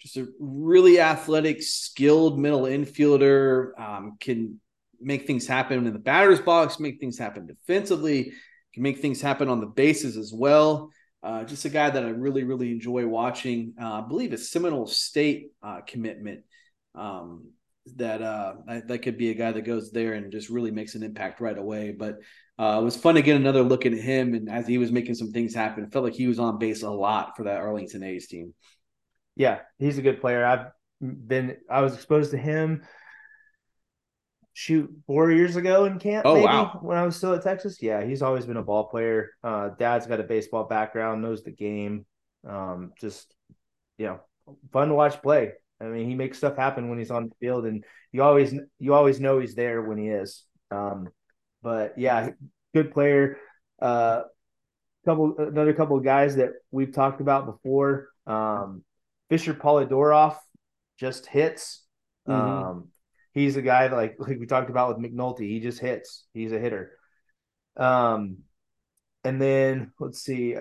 A: Just a really athletic, skilled middle infielder. Um, can make things happen in the batter's box, make things happen defensively, can make things happen on the bases as well. Uh, just a guy that I really, really enjoy watching. Uh, I believe a Seminole State uh, commitment. Um, that uh that could be a guy that goes there and just really makes an impact right away. But uh, it was fun to get another look at him, and as he was making some things happen, it felt like he was on base a lot for that Arlington A's team.
B: Yeah, he's a good player. I've been I was exposed to him shoot four years ago in camp.
A: Oh maybe, wow!
B: When I was still at Texas, yeah, he's always been a ball player. Uh, dad's got a baseball background, knows the game. Um, just you know, fun to watch play. I mean, he makes stuff happen when he's on the field, and you always you always know he's there when he is. Um, but yeah, good player. Uh, couple another couple of guys that we've talked about before. Um, Fisher Polydoroff just hits. Mm-hmm. Um, he's a guy that like <laughs> like we talked about with McNulty. He just hits. He's a hitter. Um, and then let's see,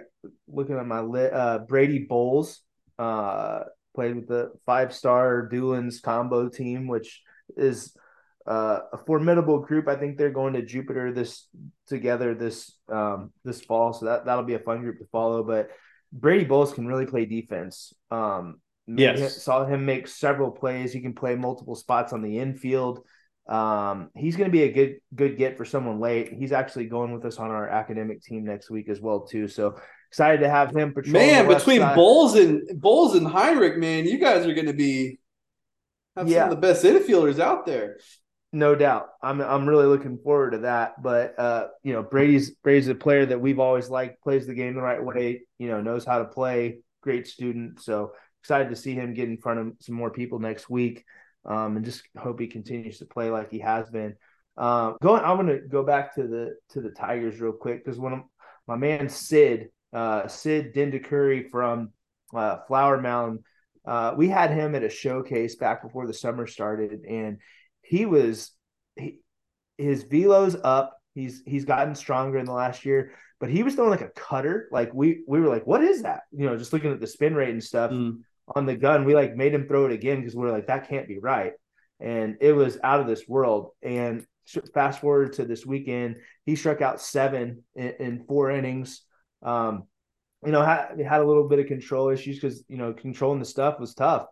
B: looking at my list, uh, Brady Bowles uh, played with the five star Dulins combo team, which is uh, a formidable group. I think they're going to Jupiter this together this um, this fall, so that that'll be a fun group to follow. But Brady Bolles can really play defense. Um, yes, saw him make several plays. He can play multiple spots on the infield. Um, he's going to be a good good get for someone late. He's actually going with us on our academic team next week as well too. So excited to have him patrol.
A: Man, between side. Bolles and Bolles and Heinrich, man, you guys are going to be have yeah. some of the best infielders out there.
B: No doubt. I'm I'm really looking forward to that. But uh, you know, Brady's Brady's a player that we've always liked, plays the game the right way, you know, knows how to play, great student. So excited to see him get in front of some more people next week. Um, and just hope he continues to play like he has been. Uh, going, I'm going to go back to the to the Tigers real quick because when my man Sid uh, Sid Dindakuri from uh, Flower Mound, uh, we had him at a showcase back before the summer started, and he was he, his velo's up. He's he's gotten stronger in the last year, but he was throwing like a cutter. Like we we were like, what is that? You know, just looking at the spin rate and stuff mm. on the gun. We like made him throw it again because we are like, that can't be right. And it was out of this world. And fast forward to this weekend, he struck out seven in, in four innings. Um, you know, had had a little bit of control issues because you know controlling the stuff was tough.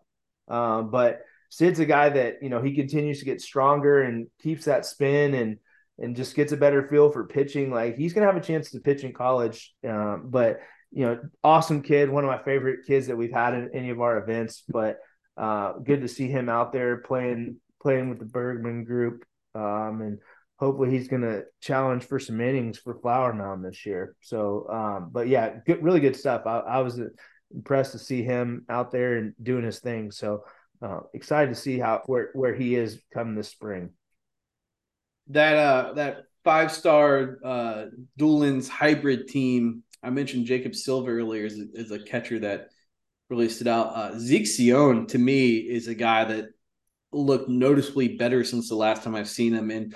B: Um, but Sid's a guy that you know he continues to get stronger and keeps that spin and and just gets a better feel for pitching. Like he's gonna have a chance to pitch in college. Um, but you know, awesome kid, one of my favorite kids that we've had in any of our events. But uh, good to see him out there playing playing with the Bergman group. Um, and hopefully he's to challenge for some innings for Flower Mound this year. So, um, but yeah, good, really good stuff. I, I was impressed to see him out there and doing his thing. So, uh, excited to see how where where he is come this spring.
A: That uh that five star uh Dulins hybrid team. I mentioned Jacob Silva earlier as a, a catcher that really stood out. Uh, Zeke Sion to me is a guy that looked noticeably better since the last time I've seen him, and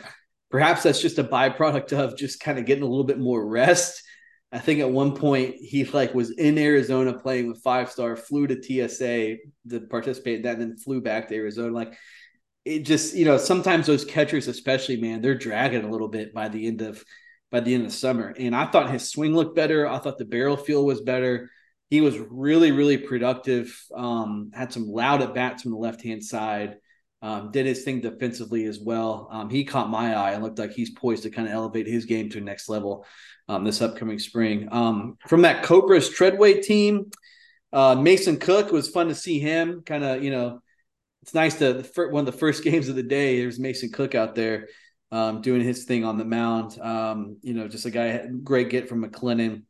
A: perhaps that's just a byproduct of just kind of getting a little bit more rest I think at one point he like was in Arizona playing with five star, flew to TSA to participate in that, and then flew back to Arizona. Like it just, you know, sometimes those catchers, especially man, they're dragging a little bit by the end of by the end of summer. And I thought his swing looked better. I thought the barrel feel was better. He was really, really productive. Um, had some loud at bats from the left hand side. Um, did his thing defensively as well. Um, he caught my eye and looked like he's poised to kind of elevate his game to next level um, this upcoming spring. Um, from that Cobras Treadway team, uh, Mason Cook was fun to see him. Kind of, you know, it's nice to one of the first <laughs> games of the day. There's Mason Cook out there um, doing his thing on the mound. Um, you know, just a guy great get from McLennan.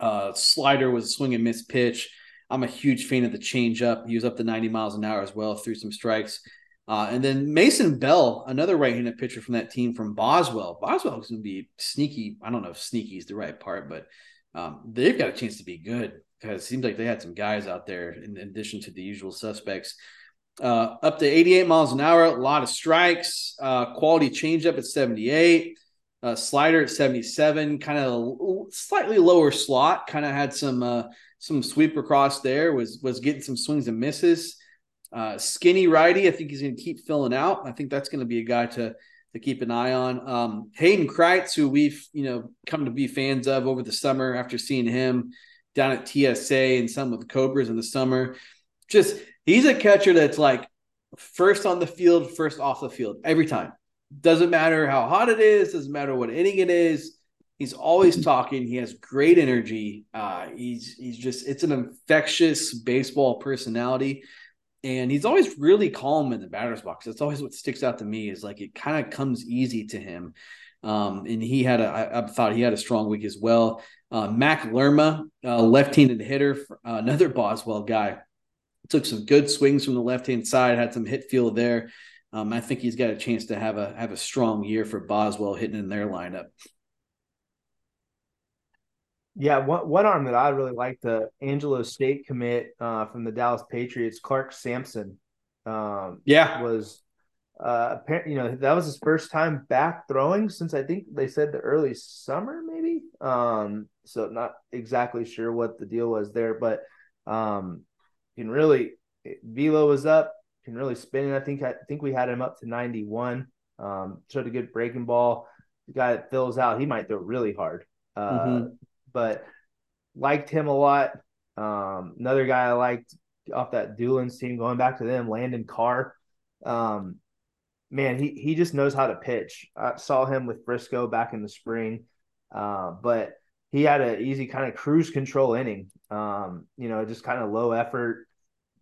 A: Uh, slider was a swing and miss pitch. I'm a huge fan of the changeup. He was up to 90 miles an hour as well through some strikes. Uh, and then Mason Bell, another right-handed pitcher from that team from Boswell. Boswell is going to be sneaky. I don't know if sneaky is the right part, but um, they've got a chance to be good because it seems like they had some guys out there in addition to the usual suspects. Uh, up to 88 miles an hour, a lot of strikes, uh, quality changeup at 78, uh, slider at 77, kind of slightly lower slot, kind of had some uh, some sweep across there, was was getting some swings and misses. Uh, skinny righty, I think he's going to keep filling out. I think that's going to be a guy to to keep an eye on. Um, Hayden Kreitz, who we've you know come to be fans of over the summer after seeing him down at TSA and some with the Cobras in the summer. Just he's a catcher that's like first on the field, first off the field every time. Doesn't matter how hot it is, doesn't matter what inning it is. He's always talking. He has great energy. Uh, he's he's just it's an infectious baseball personality and he's always really calm in the batter's box. That's always what sticks out to me is like it kind of comes easy to him. Um, and he had a, I, I thought he had a strong week as well. Uh, Mac Lerma, uh, left-handed hitter, uh, another Boswell guy, took some good swings from the left-hand side, had some hit feel there. Um, I think he's got a chance to have a have a strong year for Boswell hitting in their lineup.
B: Yeah, one, one arm that I really like the Angelo State commit uh, from the Dallas Patriots, Clark Sampson. Um,
A: yeah,
B: was uh, you know that was his first time back throwing since I think they said the early summer, maybe. Um, so not exactly sure what the deal was there, but um, can really velo was up, can really spin. I think I think we had him up to ninety one. Um, showed a good breaking ball. The guy that fills out, he might throw really hard. Uh, mm-hmm. But liked him a lot. Um, another guy I liked off that Dulins team, going back to them, Landon Carr. Um, man, he he just knows how to pitch. I saw him with Frisco back in the spring, uh, but he had an easy kind of cruise control inning. Um, you know, just kind of low effort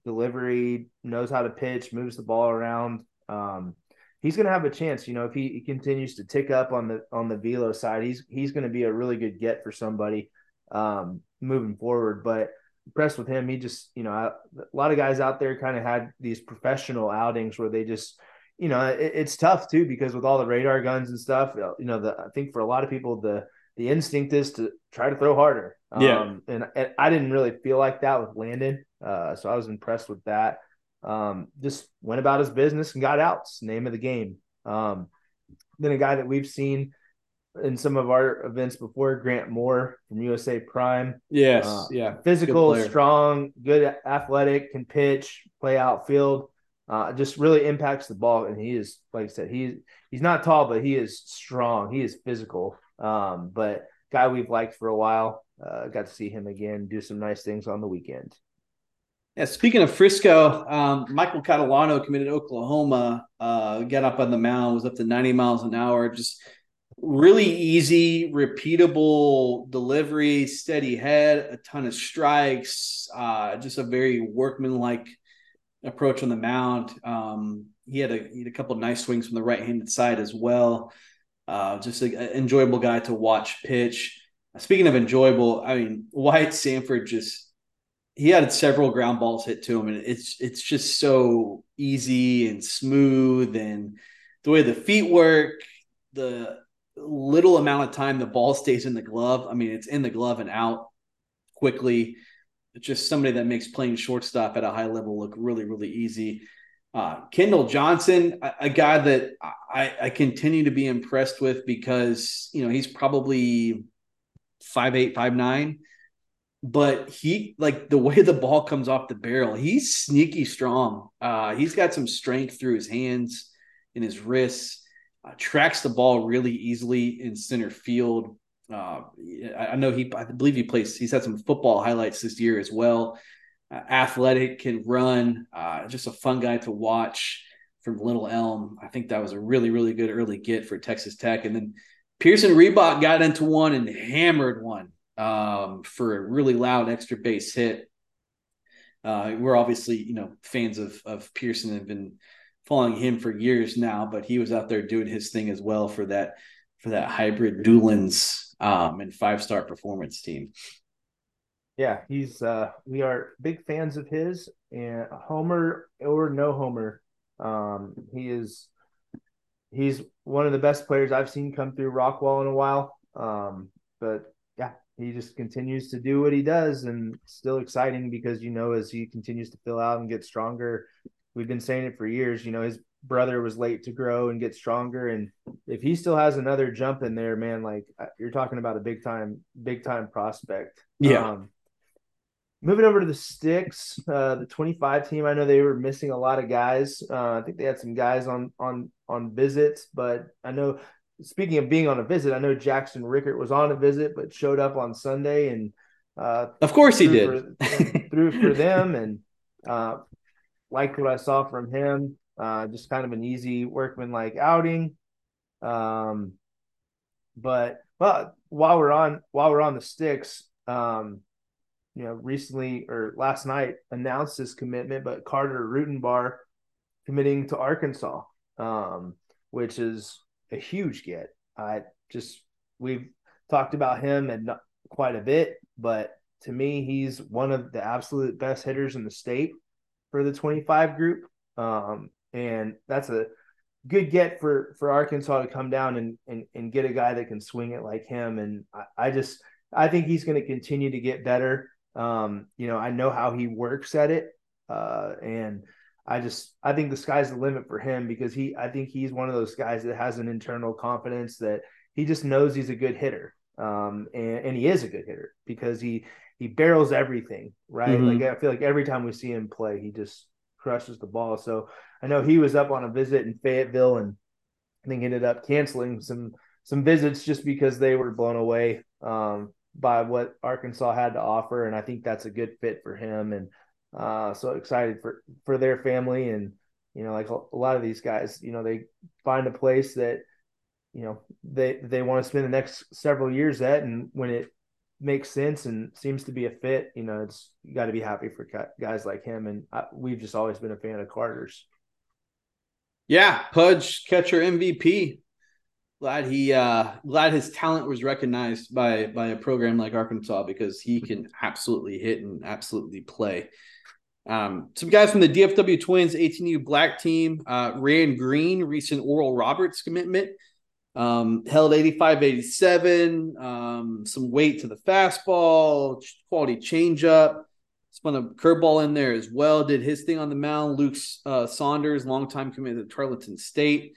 B: delivery, knows how to pitch, moves the ball around. Um, he's going to have a chance. You know, if he, he, continues to tick up on the on the velo side, he's he's going to be a really good get for somebody um, moving forward. But impressed with him. He just, you know, a lot of guys out there kind of had these professional outings where they just, you know, it, it's tough too because with all the radar guns and stuff, you know, the I think for a lot of people the the instinct is to try to throw harder.
A: Yeah.
B: Um, and, and I didn't really feel like that with Landon. Uh, so I was impressed with that. Um, just went about his business and got outs. Name of the game. Um, then a guy that we've seen in some of our events before, Grant Moore from USA Prime.
A: Yes, uh, yeah,
B: physical, good strong, good athletic, can pitch, play outfield. Uh, just really impacts the ball, and he is, like I said, he's he's not tall, but he is strong. He is physical. Um, but guy we've liked for a while. Uh, got to see him again do some nice things on the weekend.
A: Yeah, speaking of Frisco, um, Michael Catalano committed Oklahoma. Uh, got up on the mound, was up to 90 miles an hour. Just really easy, repeatable delivery, steady head, a ton of strikes, uh, just a very workmanlike approach on the mound. Um, he had a he had a couple nice swings from the right-handed side as well. Uh, just an enjoyable guy to watch pitch. Speaking of enjoyable, I mean Wyatt Sanford just he had several ground balls hit to him, and it's it's just so easy and smooth, and the way the feet work, the little amount of time the ball stays in the glove. I mean, it's in the glove and out quickly. It's just somebody that makes playing shortstop at a high level look really, really easy. Uh, Kendall Johnson, a, a guy that I, I, continue to be impressed with because you know he's probably five eight, five nine but he like the way the ball comes off the barrel he's sneaky strong. Uh he's got some strength through his hands and his wrists. Uh, tracks the ball really easily in center field. Uh i know he i believe he plays he's had some football highlights this year as well. Uh, athletic can run. Uh just a fun guy to watch from little elm. I think that was a really really good early get for texas tech. And then pearson reebok got into one and hammered one um, for a really loud extra base hit. Uh, we're obviously, you know, fans of of Pearson have been following him for years now, but he was out there doing his thing as well for that for that hybrid Dulins um, and five star performance team.
B: Yeah, he's uh, we are big fans of his and Homer or no Homer. Um, he is he's one of the best players I've seen come through Rockwall in a while. Um, but he just continues to do what he does and still exciting because you know as he continues to fill out and get stronger we've been saying it for years you know his brother was late to grow and get stronger and if he still has another jump in there man like uh, you're talking about a big time big time prospect.
A: Yeah. Um,
B: moving over to the sticks uh, the 25 team i know they were missing a lot of guys. Uh, i think they had some guys on on on visits but i know speaking of being on a visit, I know Jackson Rickert was on a visit, but showed up on Sunday and uh,
A: of course he did
B: for, <laughs> through for them and uh, liked what I saw from him. Uh, just kind of an easy workman like outing. Um, but but while we're on while we're on the sticks, um, you know, recently or last night announced his commitment, but Carter Rutenbar committing to Arkansas, um, which is a huge get. I just we've talked about him and quite a bit, but to me, he's one of the absolute best hitters in the state for the 25 group. Um, and that's a good get for for Arkansas to come down and and, and get a guy that can swing it like him. And I, I just I think he's going to continue to get better. Um, you know, I know how he works at it, uh, and I just I think the sky's the limit for him because he I think he's one of those guys that has an internal confidence that he just knows he's a good hitter. Um, and, and he is a good hitter because he he barrels everything, right? Mm-hmm. Like I feel like every time we see him play, he just crushes the ball. So I know he was up on a visit in Fayetteville and I think ended up canceling some some visits just because they were blown away um, by what Arkansas had to offer, and I think that's a good fit for him. And uh, so excited for for their family, and you know, like a, lot of these guys, you know, they find a place that you know they they want to spend the next several years at, and when it makes sense and seems to be a fit, you know, it's you got to be happy for guys like him. And I, we've just always been a fan of Carter's.
A: Yeah, Pudge catcher MVP. Glad he uh glad his talent was recognized by by a program like Arkansas because he can absolutely hit and absolutely play. Um, some guys from the DFW Twins 18U Black team, uh, Rand Green, recent Oral Roberts commitment, um, held 85 87, um, some weight to the fastball, quality changeup, spun a curveball in there as well. Did his thing on the mound. Luke uh, Saunders, longtime committed to Tarleton State.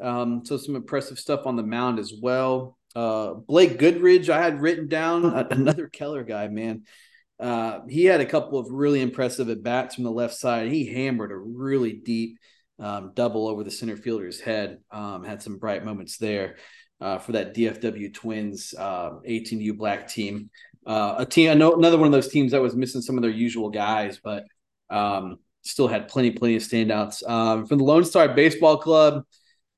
A: Um, so some impressive stuff on the mound as well. Uh, Blake Goodridge, I had written down another Keller guy, man. Uh, he had a couple of really impressive at bats from the left side. He hammered a really deep um, double over the center fielder's head. Um, had some bright moments there uh, for that DFW Twins uh, 18U Black team. Uh, a team, I know another one of those teams that was missing some of their usual guys, but um, still had plenty, plenty of standouts. Um, from the Lone Star Baseball Club,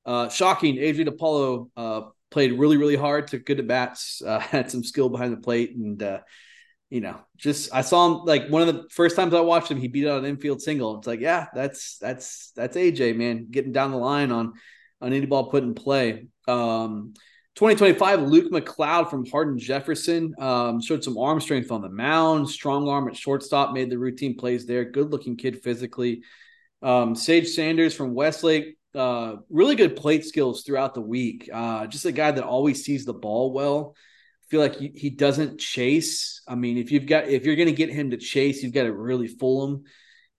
A: uh, shocking, Adrian Apollo played really, really hard, took good at bats, <laughs> had some skill behind the plate, and you know, just I saw him like one of the first times I watched him, he beat out an infield single. It's like, yeah, that's that's that's AJ, man, getting down the line on on any ball put in play. Um, 2025, Luke McLeod from Hardin Jefferson um, showed some arm strength on the mound, strong arm at shortstop, made the routine plays there. Good looking kid physically. Um, Sage Sanders from Westlake, uh, really good plate skills throughout the week. Uh, just a guy that always sees the ball well feel like he, doesn't chase. I mean, if you've got if you're going to get him to chase, you've got to really fool him.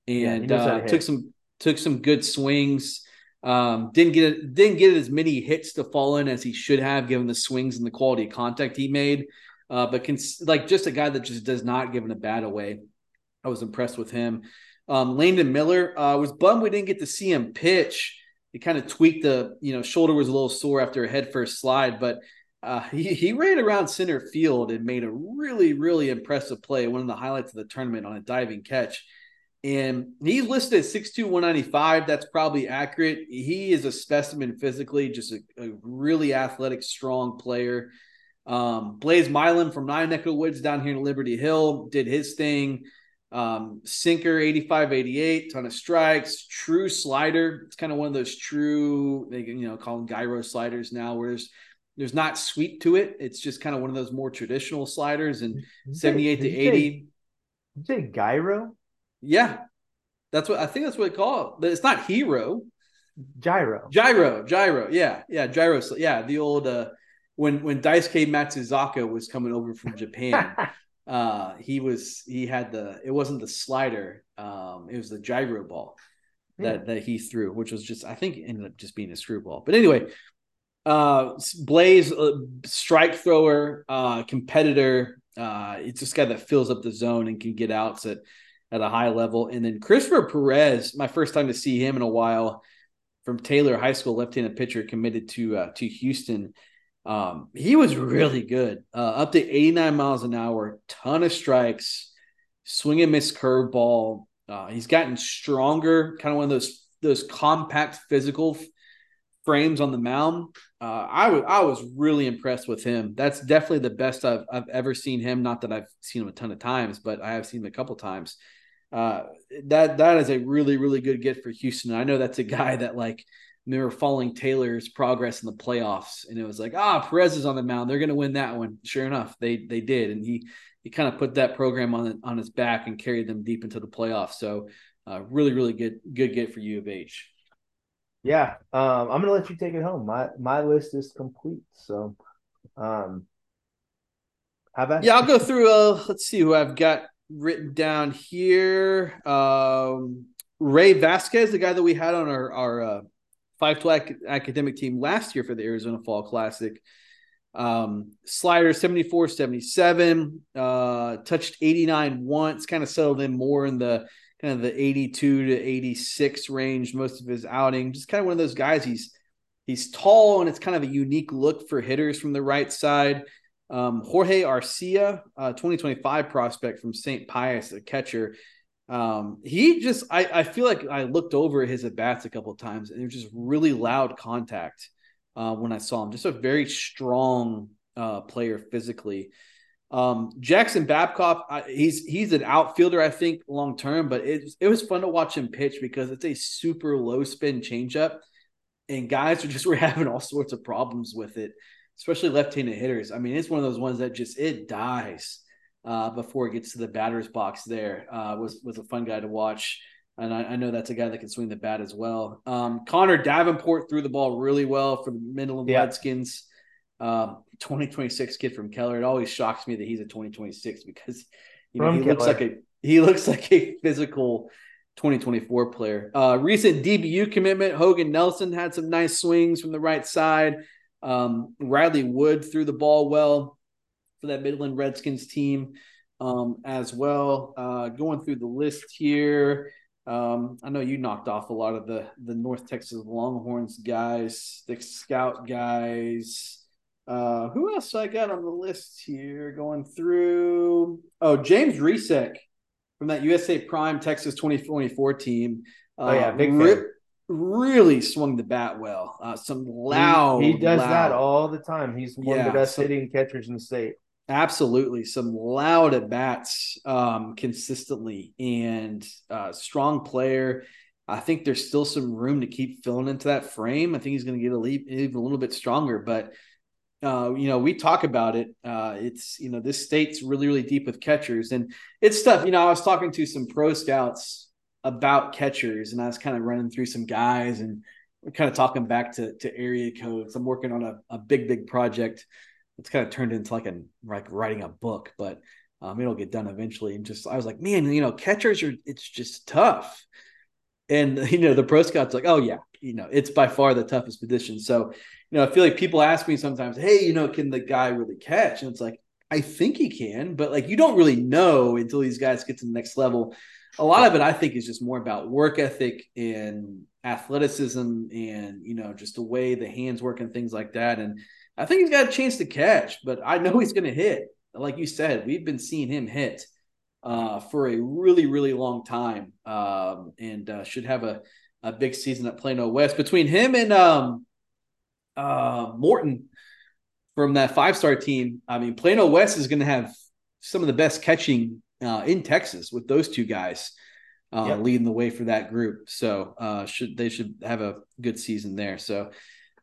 A: And yeah, uh, took some took some good swings. Um, didn't get it, didn't get as many hits to fall in as he should have, given the swings and the quality of contact he made. Uh, but cons- like just a guy that just does not give a bat away. I was impressed with him. Um, Landon Miller uh, was bummed we didn't get to see him pitch. He kind of tweaked the, you know, shoulder was a little sore after a head first slide, but uh, he, he ran around center field and made a really, really impressive play, one of the highlights of the tournament on a diving catch. And he's listed at 6'2, 195. That's probably accurate. He is a specimen physically, just a, a really athletic, strong player. Um, Blaze Milam from Nine Neck Woods down here in Liberty Hill did his thing. Um, sinker 85 88, ton of strikes, true slider. It's kind of one of those true, they you know, call them gyro sliders now, where there's there's not sweep to it. It's just kind of one of those more traditional sliders and 78 to 80.
B: you say gyro?
A: Yeah. That's what I think that's what they call it. But it's not hero.
B: Gyro.
A: Gyro. Gyro. Yeah. Yeah. Gyro. Yeah. The old uh when when Daisuke Matsuzaka was coming over from Japan, <laughs> uh he was he had the it wasn't the slider, um, it was the gyro ball that that he threw, which was just I think ended up just being a screwball. But anyway, uh, Blaze, uh, strike thrower, uh, competitor. Uh, it's this guy that fills up the zone and can get outs at, at a high level. And then Christopher Perez, my first time to see him in a while from Taylor High School, left-handed pitcher committed to uh, to Houston. Um, he was really good, uh, up to 89 miles an hour, ton of strikes, swing and miss curveball. Uh, he's gotten stronger, kind of one of those those compact physical frames on the mound. Uh, I was I was really impressed with him. That's definitely the best I've I've ever seen him. Not that I've seen him a ton of times, but I have seen him a couple times. Uh, that that is a really really good get for Houston. I know that's a guy that like were following Taylor's progress in the playoffs, and it was like, ah, Perez is on the mound. They're going to win that one. Sure enough, they they did, and he he kind of put that program on on his back and carried them deep into the playoffs. So, uh, really really good good get for U of H.
B: Yeah, um, I'm gonna let you take it home. My my list is complete. So, um,
A: how about yeah? I'll go through. Uh, let's see who I've got written down here. Um, Ray Vasquez, the guy that we had on our our uh, Five Tool academic team last year for the Arizona Fall Classic. Um, slider 74 77, uh, touched 89 once, kind of settled in more in the kind of the 82 to 86 range most of his outing. Just kind of one of those guys. He's he's tall and it's kind of a unique look for hitters from the right side. Um, Jorge Arcia, uh, 2025 prospect from St. Pius, a catcher. Um, he just, I, I feel like I looked over his at bats a couple times and there's just really loud contact uh, when I saw him. Just a very strong uh, player physically. Um, Jackson Babcock, I, he's he's an outfielder, I think, long term, but it it was fun to watch him pitch because it's a super low spin changeup, and guys are just <laughs> were having all sorts of problems with it, especially left-handed hitters. I mean, it's one of those ones that just it dies uh, before it gets to the batter's box. There uh, was was a fun guy to watch, and I, I, know that's a guy that can swing the bat as well. Um, Connor Davenport threw the ball really well for the Midland yeah. Redskins. Um, 2026 kid from Keller. It always shocks me that he's a 2026 because you know he Keller. looks like a he looks <laughs> like a physical 2024 player. Uh, recent DBU commitment, Hogan Nelson had some nice swings from the right side. Um, Riley Wood threw the ball well for that Midland Redskins team um, as well. Uh, going through the list here. Um, I know you knocked off a lot of the the North Texas Longhorns guys, the scout guys. Uh, who else I got on the list here going through? Oh, James Resek from that USA Prime Texas 2024 team.
B: Uh, oh, yeah, big re-
A: really swung the bat well. Uh, some loud.
B: He, he does
A: loud.
B: that all the time. He's one yeah, of the best so, hitting catchers in the state.
A: Absolutely, some loud at bats um, consistently, and uh, strong player. I think there's still some room to keep filling into that frame. I think he's going to get a leap, even a little bit stronger, but uh, you know, we talk about it. Uh, it's you know, this state's really, really deep with catchers, and it's tough. You know, I was talking to some pro scouts about catchers, and I was kind of running through some guys, and we're kind of talking back to to area codes. I'm working on a, a big, big project. It's kind of turned into like a like writing a book, but um, it'll get done eventually. And just I was like, man, you know, catchers are it's just tough. And <laughs> you know, the pro scouts like, oh yeah, you know, it's by far the toughest position. So you know, I feel like people ask me sometimes, hey, you know, can the guy really catch? And it's like, I think he can, but like you don't really know until these guys get to the next level. A lot of it, I think, is just more about work ethic and athleticism and, you know, just the way the hands work and things like that. And I think he's got a chance to catch, but I know he's going to hit. Like you said, we've been seeing him hit uh, for a really, really long time um, and uh, should have a, a big season at Plano West. Between him and um, uh, Morton from that five star team. I mean, Plano West is going to have some of the best catching uh, in Texas with those two guys uh, yep. leading the way for that group. So uh, should they should have a good season there. So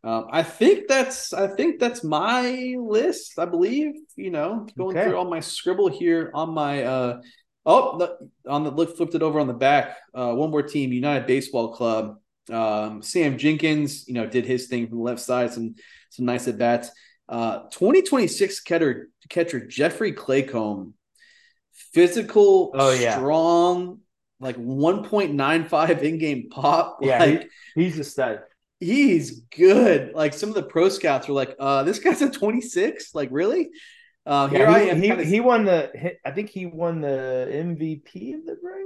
A: um, I think that's I think that's my list. I believe you know going okay. through all my scribble here on my uh, oh the, on the look flipped it over on the back. Uh, one more team, United Baseball Club. Um, Sam Jenkins, you know, did his thing from the left side, some some nice at bats. Uh, 2026 catcher catcher Jeffrey Claycomb, physical, oh yeah, strong, like 1.95 in game pop.
B: Yeah,
A: like,
B: he, he's a stud.
A: He's good. Like some of the pro scouts were like, uh, this guy's a 26. Like, really?
B: Uh, here yeah, I am. He, kinda... he won the. I think he won the MVP of the Brave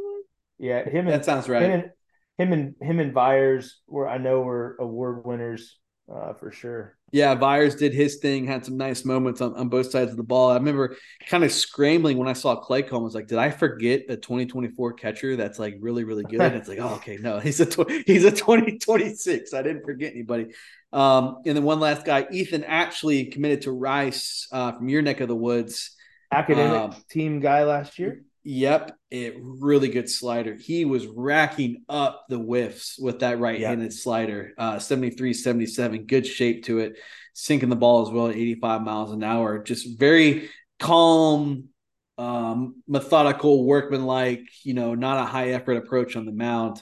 B: Yeah, him.
A: And, that sounds right.
B: Him and, him and him and Byers were I know were award winners uh, for sure.
A: Yeah, Byers did his thing, had some nice moments on, on both sides of the ball. I remember kind of scrambling when I saw Claycomb. I was like, did I forget a 2024 catcher that's like really, really good? And it's like, oh, okay, no, <laughs> he's a tw- he's a 2026. I didn't forget anybody. Um, and then one last guy, Ethan, actually committed to Rice uh, from your neck of the woods.
B: Academic um, team guy last year.
A: Yep, it really good slider. He was racking up the whiffs with that right-handed yep. slider. Uh 73 77, good shape to it, sinking the ball as well at 85 miles an hour. Just very calm, um, methodical, workman-like, you know, not a high effort approach on the mound.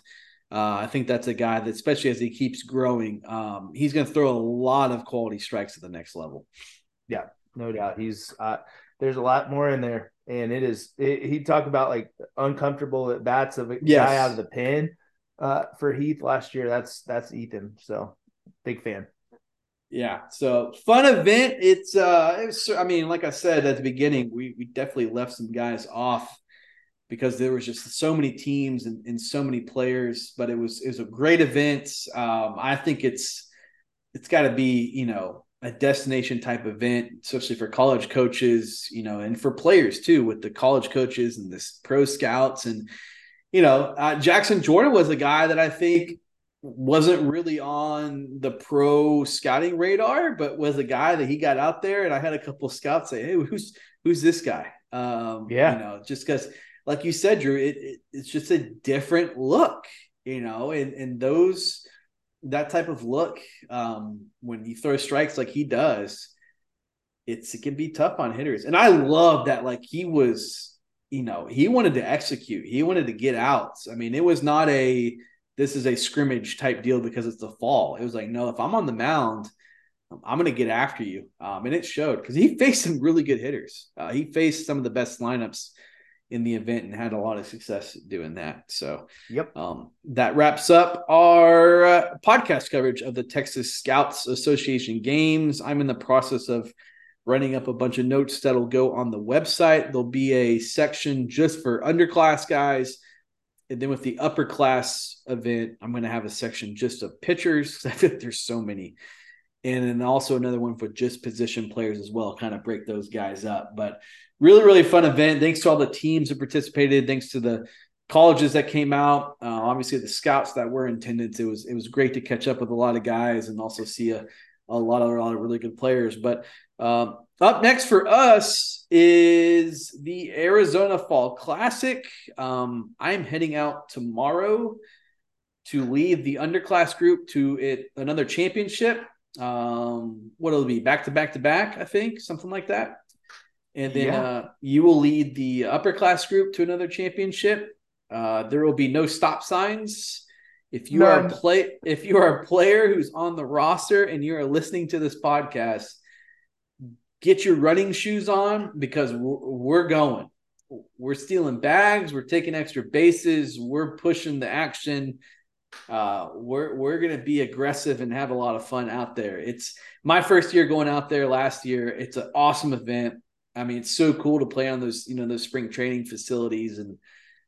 A: Uh, I think that's a guy that, especially as he keeps growing, um, he's going to throw a lot of quality strikes at the next level.
B: Yeah, no doubt. He's uh, there's a lot more in there and it is it, he talked about like uncomfortable at bats of a yes. guy out of the pen uh, for Heath last year. That's that's Ethan. So big fan.
A: Yeah. So fun event. It's uh it was, I mean, like I said at the beginning, we we definitely left some guys off because there was just so many teams and, and so many players, but it was it was a great event. Um, I think it's it's got to be you know a destination type event, especially for college coaches, you know, and for players too, with the college coaches and this pro scouts. And, you know, uh, Jackson Jordan was a guy that I think wasn't really on the pro scouting radar, but was a guy that he got out there. And I had a couple scouts say, Hey, who's, who's this guy? Um, yeah, you know, just because, like you said, Drew, it, it, it's just a different look, you know, and, and those, that type of look um, when he throws strikes like he does, it's it can be tough on hitters. And I love that like he was, you know, he wanted to execute. He wanted to get outs. I mean, it was not a this is a scrimmage type deal because it's the fall. It was like, no, if I'm on the mound, I'm going to get after you. Um, and it showed because he <laughs> faced some really good hitters. Uh, he faced some of the best lineups in the event and had a lot of success doing that. So,
B: yep.
A: Um, that wraps up our uh, podcast coverage of the Texas Scouts Association games. I'm in the process of running up a bunch of notes that'll go on the website. There'll be a section just for underclass guys. And then with the upper class event, I'm going to have a section just of pitchers. <laughs> I like there's so many. And then also another one for just position players as well, kind of break those guys up. But really, really fun event. Thanks to all the teams that participated. Thanks to the colleges that came out. Uh, obviously, the scouts that were intended. It was it was great to catch up with a lot of guys and also see a, a lot of a lot of really good players. But um, up next for us is the Arizona Fall Classic. Um, I'm heading out tomorrow to lead the underclass group to it another championship. Um, what will be? Back to back to back, I think, something like that and then yeah. uh, you will lead the upper class group to another championship. Uh, there will be no stop signs. If you None. are play, if you are a player who's on the roster and you are listening to this podcast, get your running shoes on because we're, we're going. We're stealing bags. We're taking extra bases. We're pushing the action. Uh, we're we're gonna be aggressive and have a lot of fun out there. It's my first year going out there last year. It's an awesome event. I mean, it's so cool to play on those, you know, those spring training facilities and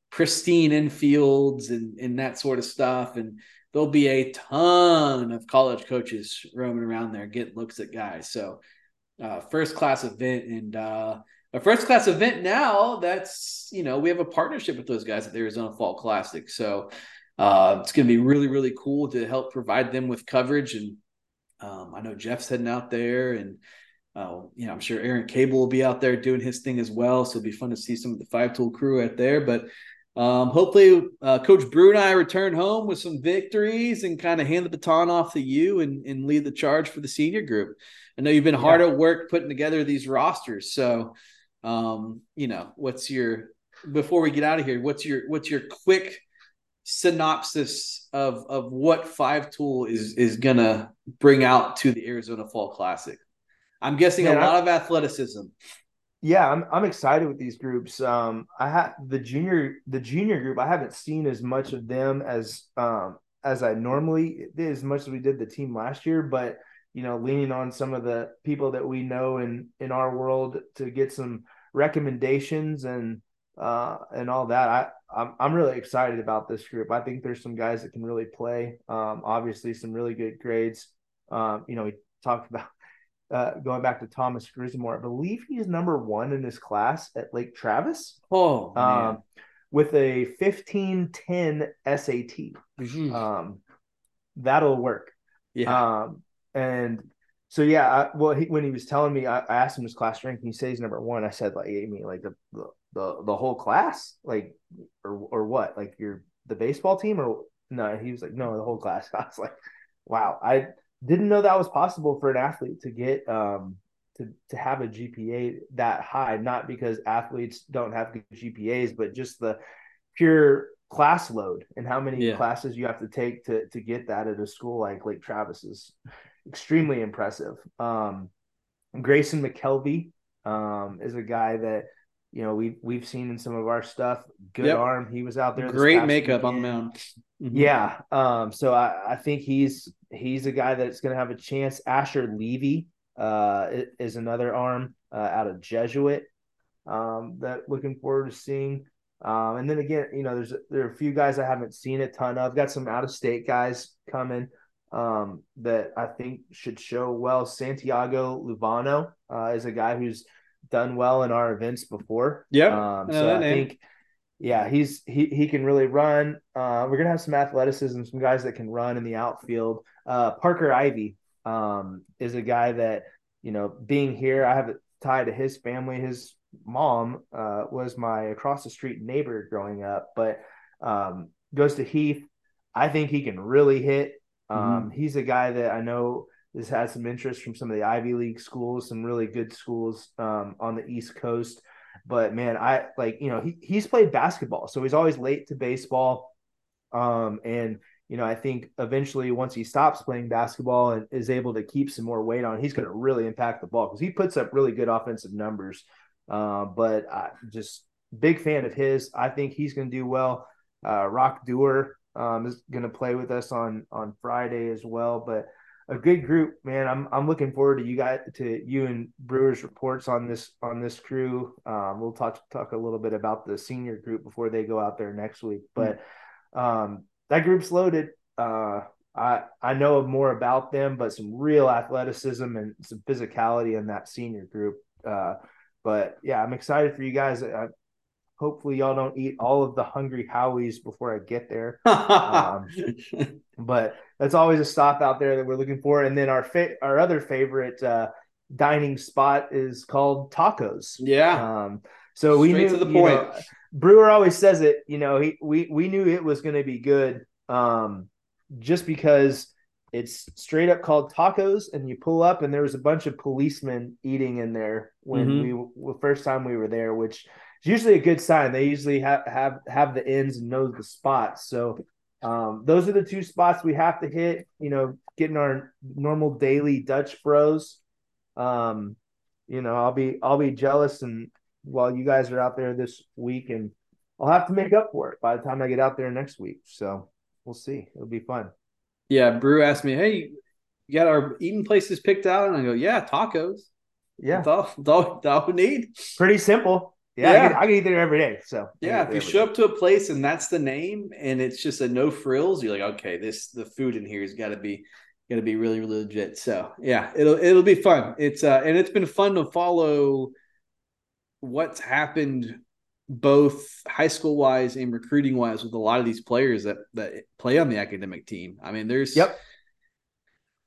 A: pristine infields and and that sort of stuff. And there'll be a ton of college coaches roaming around there getting looks at guys. So uh, first class event and uh, a first class event now that's you know we have a partnership with those guys at the Arizona Fall Classic. So uh, it's going to be really really cool to help provide them with coverage and um, I know Jeff's heading out there and uh, you know, I'm sure Aaron Cable will be out there doing his thing as well. So it'll be fun to see some of the five tool crew out there. But um, hopefully, uh, Coach Brew and I return home with some victories and kind of hand the baton off to you and, and lead the charge for the senior group. I know you've been hard yeah. at work putting together these rosters. So, um, you know, what's your before we get out of here? What's your what's your quick synopsis of of what five tool is is gonna bring out to the Arizona Fall Classic? I'm guessing Man, a lot I, of athleticism.
B: Yeah, I'm I'm excited with these groups. Um, I have the junior the junior group. I haven't seen as much of them as um as I normally did, as much as we did the team last year. But you know, leaning on some of the people that we know in in our world to get some recommendations and uh and all that. I I'm I'm really excited about this group. I think there's some guys that can really play. Um, obviously some really good grades. Um, you know, we talked about <laughs> uh, going back to Thomas Grismore, I believe he's number one in his class at Lake Travis.
A: Oh,
B: um, with a 1510 SAT. Mm-hmm. Um, that'll work.
A: Yeah.
B: Um, and so, yeah, I, well, he, when he was telling me, I, I, asked him his class rank, and he says he's number one. I said, like, I mean, like the, the, the, the whole class, like, or, or what? Like, you're the baseball team, or no? He was like, no, the whole class. <laughs> I was like, wow, I, didn't know that was possible for an athlete to get um, to to have a GPA that high. Not because athletes don't have good GPAs, but just the pure class load and how many yeah. classes you have to take to to get that at a school like Lake Travis is extremely impressive. Um, Grayson McKelvey um, is a guy that you know we we've seen in some of our stuff. Good yep. arm. He was out there.
A: Great makeup weekend. on the mound.
B: Mm-hmm. Yeah. Um, so I, I think he's he's a guy that's going to have a chance. Asher Levy uh, is another arm uh, out of Jesuit um, that looking forward to seeing. Um, and then again, you know, there's there are a few guys I haven't seen a ton of. Got some out of state guys coming. um, that I think should show well. Santiago Luvano uh, is a guy who's done well in our events before.
A: Yeah.
B: Um, so I think, yeah, he's he he can really run. Uh, we're gonna have some athleticism, some guys that can run in the outfield. Uh, Parker Ivy um, is a guy that you know, being here, I have a tie to his family. His mom uh, was my across the street neighbor growing up, but um, goes to Heath. I think he can really hit. Um, mm-hmm. He's a guy that I know has had some interest from some of the Ivy League schools, some really good schools um, on the East Coast. But man, I like you know he he's played basketball, so he's always late to baseball. Um, and you know, I think eventually once he stops playing basketball and is able to keep some more weight on, he's going to really impact the ball because he puts up really good offensive numbers. Uh, but I just big fan of his. I think he's going to do well. Uh, Rock Doer um, is going to play with us on on Friday as well. But a good group, man. I'm I'm looking forward to you guys to you and Brewers reports on this on this crew. Um, we'll talk talk a little bit about the senior group before they go out there next week. But um, that group's loaded. Uh, I I know more about them, but some real athleticism and some physicality in that senior group. Uh, but yeah, I'm excited for you guys. I, hopefully, y'all don't eat all of the Hungry Howie's before I get there. <laughs> um, but that's always a stop out there that we're looking for. And then our fa- our other favorite uh, dining spot is called Tacos.
A: Yeah.
B: Um, so we knew to the point. Know, Brewer always says it. You know, he we we knew it was going to be good, um, just because it's straight up called tacos, and you pull up, and there was a bunch of policemen eating in there when mm-hmm. we the first time we were there, which is usually a good sign. They usually have have have the ends and know the spots. So um, those are the two spots we have to hit. You know, getting our normal daily Dutch Bros. Um, you know, I'll be I'll be jealous and while you guys are out there this week, and I'll have to make up for it by the time I get out there next week. So we'll see. It'll be fun.
A: Yeah, Brew asked me, "Hey, you got our eating places picked out?" And I go, "Yeah, tacos.
B: Yeah,
A: that's all, that's all, that's all we need.
B: Pretty simple. Yeah, yeah. I, can, I, can, eat there every day. So
A: yeah, if you show day. up to a place and that's the name, and it's just a no frills, you're like, okay, this the food in here has got to be got to be really really legit. So yeah, it'll it'll be fun. It's uh and it's been fun to follow what's happened both high school wise and recruiting wise with a lot of these players that that play on the academic team. I mean, there's
B: yep.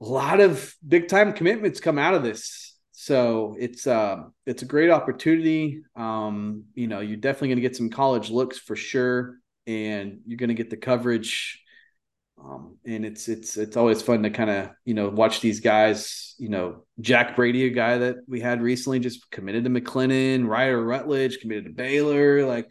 A: a lot of big time commitments come out of this. So it's uh, it's a great opportunity. Um, you know, you're definitely going to get some college looks for sure, and you're going to get the coverage um, and it's it's it's always fun to kind of you know watch these guys. You know, Jack Brady, a guy that we had recently, just committed to McLennan. Ryder Rutledge committed to Baylor. Like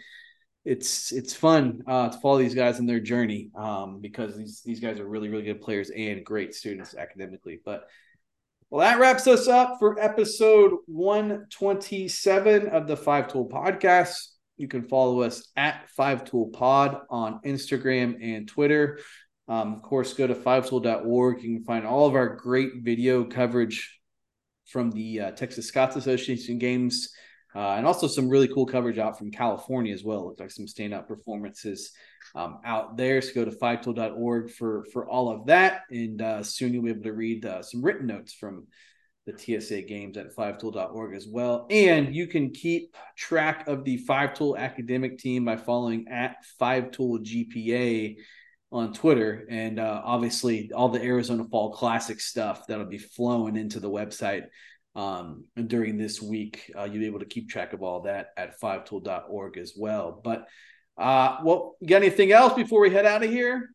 A: it's it's fun uh, to follow these guys in their journey um, because these these guys are really really good players and great students academically. But well, that wraps us up for episode 127 of the Five Tool Podcast. You can follow us at Five Tool Pod on Instagram and Twitter. Um, of course, go to fivetool.org. You can find all of our great video coverage from the uh, Texas Scouts Association games, uh, and also some really cool coverage out from California as well. Looks like some standout performances um, out there. So go to fivetool.org for for all of that, and uh, soon you'll be able to read uh, some written notes from the TSA games at fivetool.org as well. And you can keep track of the Five Tool academic team by following at Five Tool GPA on Twitter, and uh, obviously all the Arizona Fall Classic stuff that'll be flowing into the website um, during this week. Uh, you'll be able to keep track of all that at fivetool.org as well. But uh, well, you got anything else before we head out of here?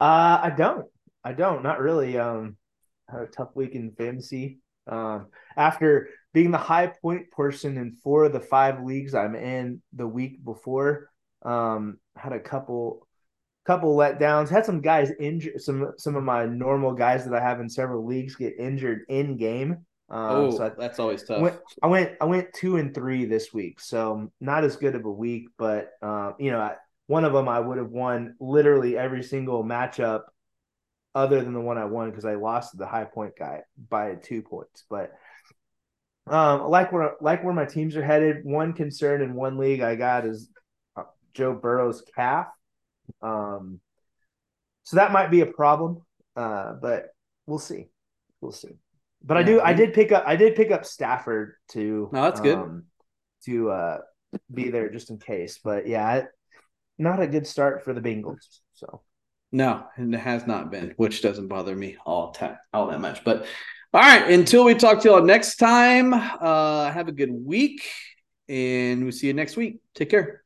B: Uh, I don't. I don't. Not really. Um, had a tough week in fantasy. Um, after being the high point person in four of the five leagues I'm in the week before, um, had a couple couple letdowns. Had some guys injured. Some some of my normal guys that I have in several leagues get injured in game.
A: Um, oh, so I, that's always tough.
B: Went, I went I went two and three this week, so not as good of a week. But uh, you know, I, one of them I would have won literally every single matchup, other than the one I won because I lost to the high point guy by two points. But um, like where like where my teams are headed. One concern in one league I got is uh, Joe Burrow's calf. Um, so that might be a problem. uh, but we'll see. We'll see. But yeah, I do. I did pick up. I did pick up Stafford to.
A: No, that's good. Um,
B: to uh, be there just in case. But yeah, not a good start for the Bengals. So.
A: No, and it has not been, which doesn't bother me all ta- all that much. But all right, until we talk to y'all next time, uh, have a good week, and we'll see you next week. Take care.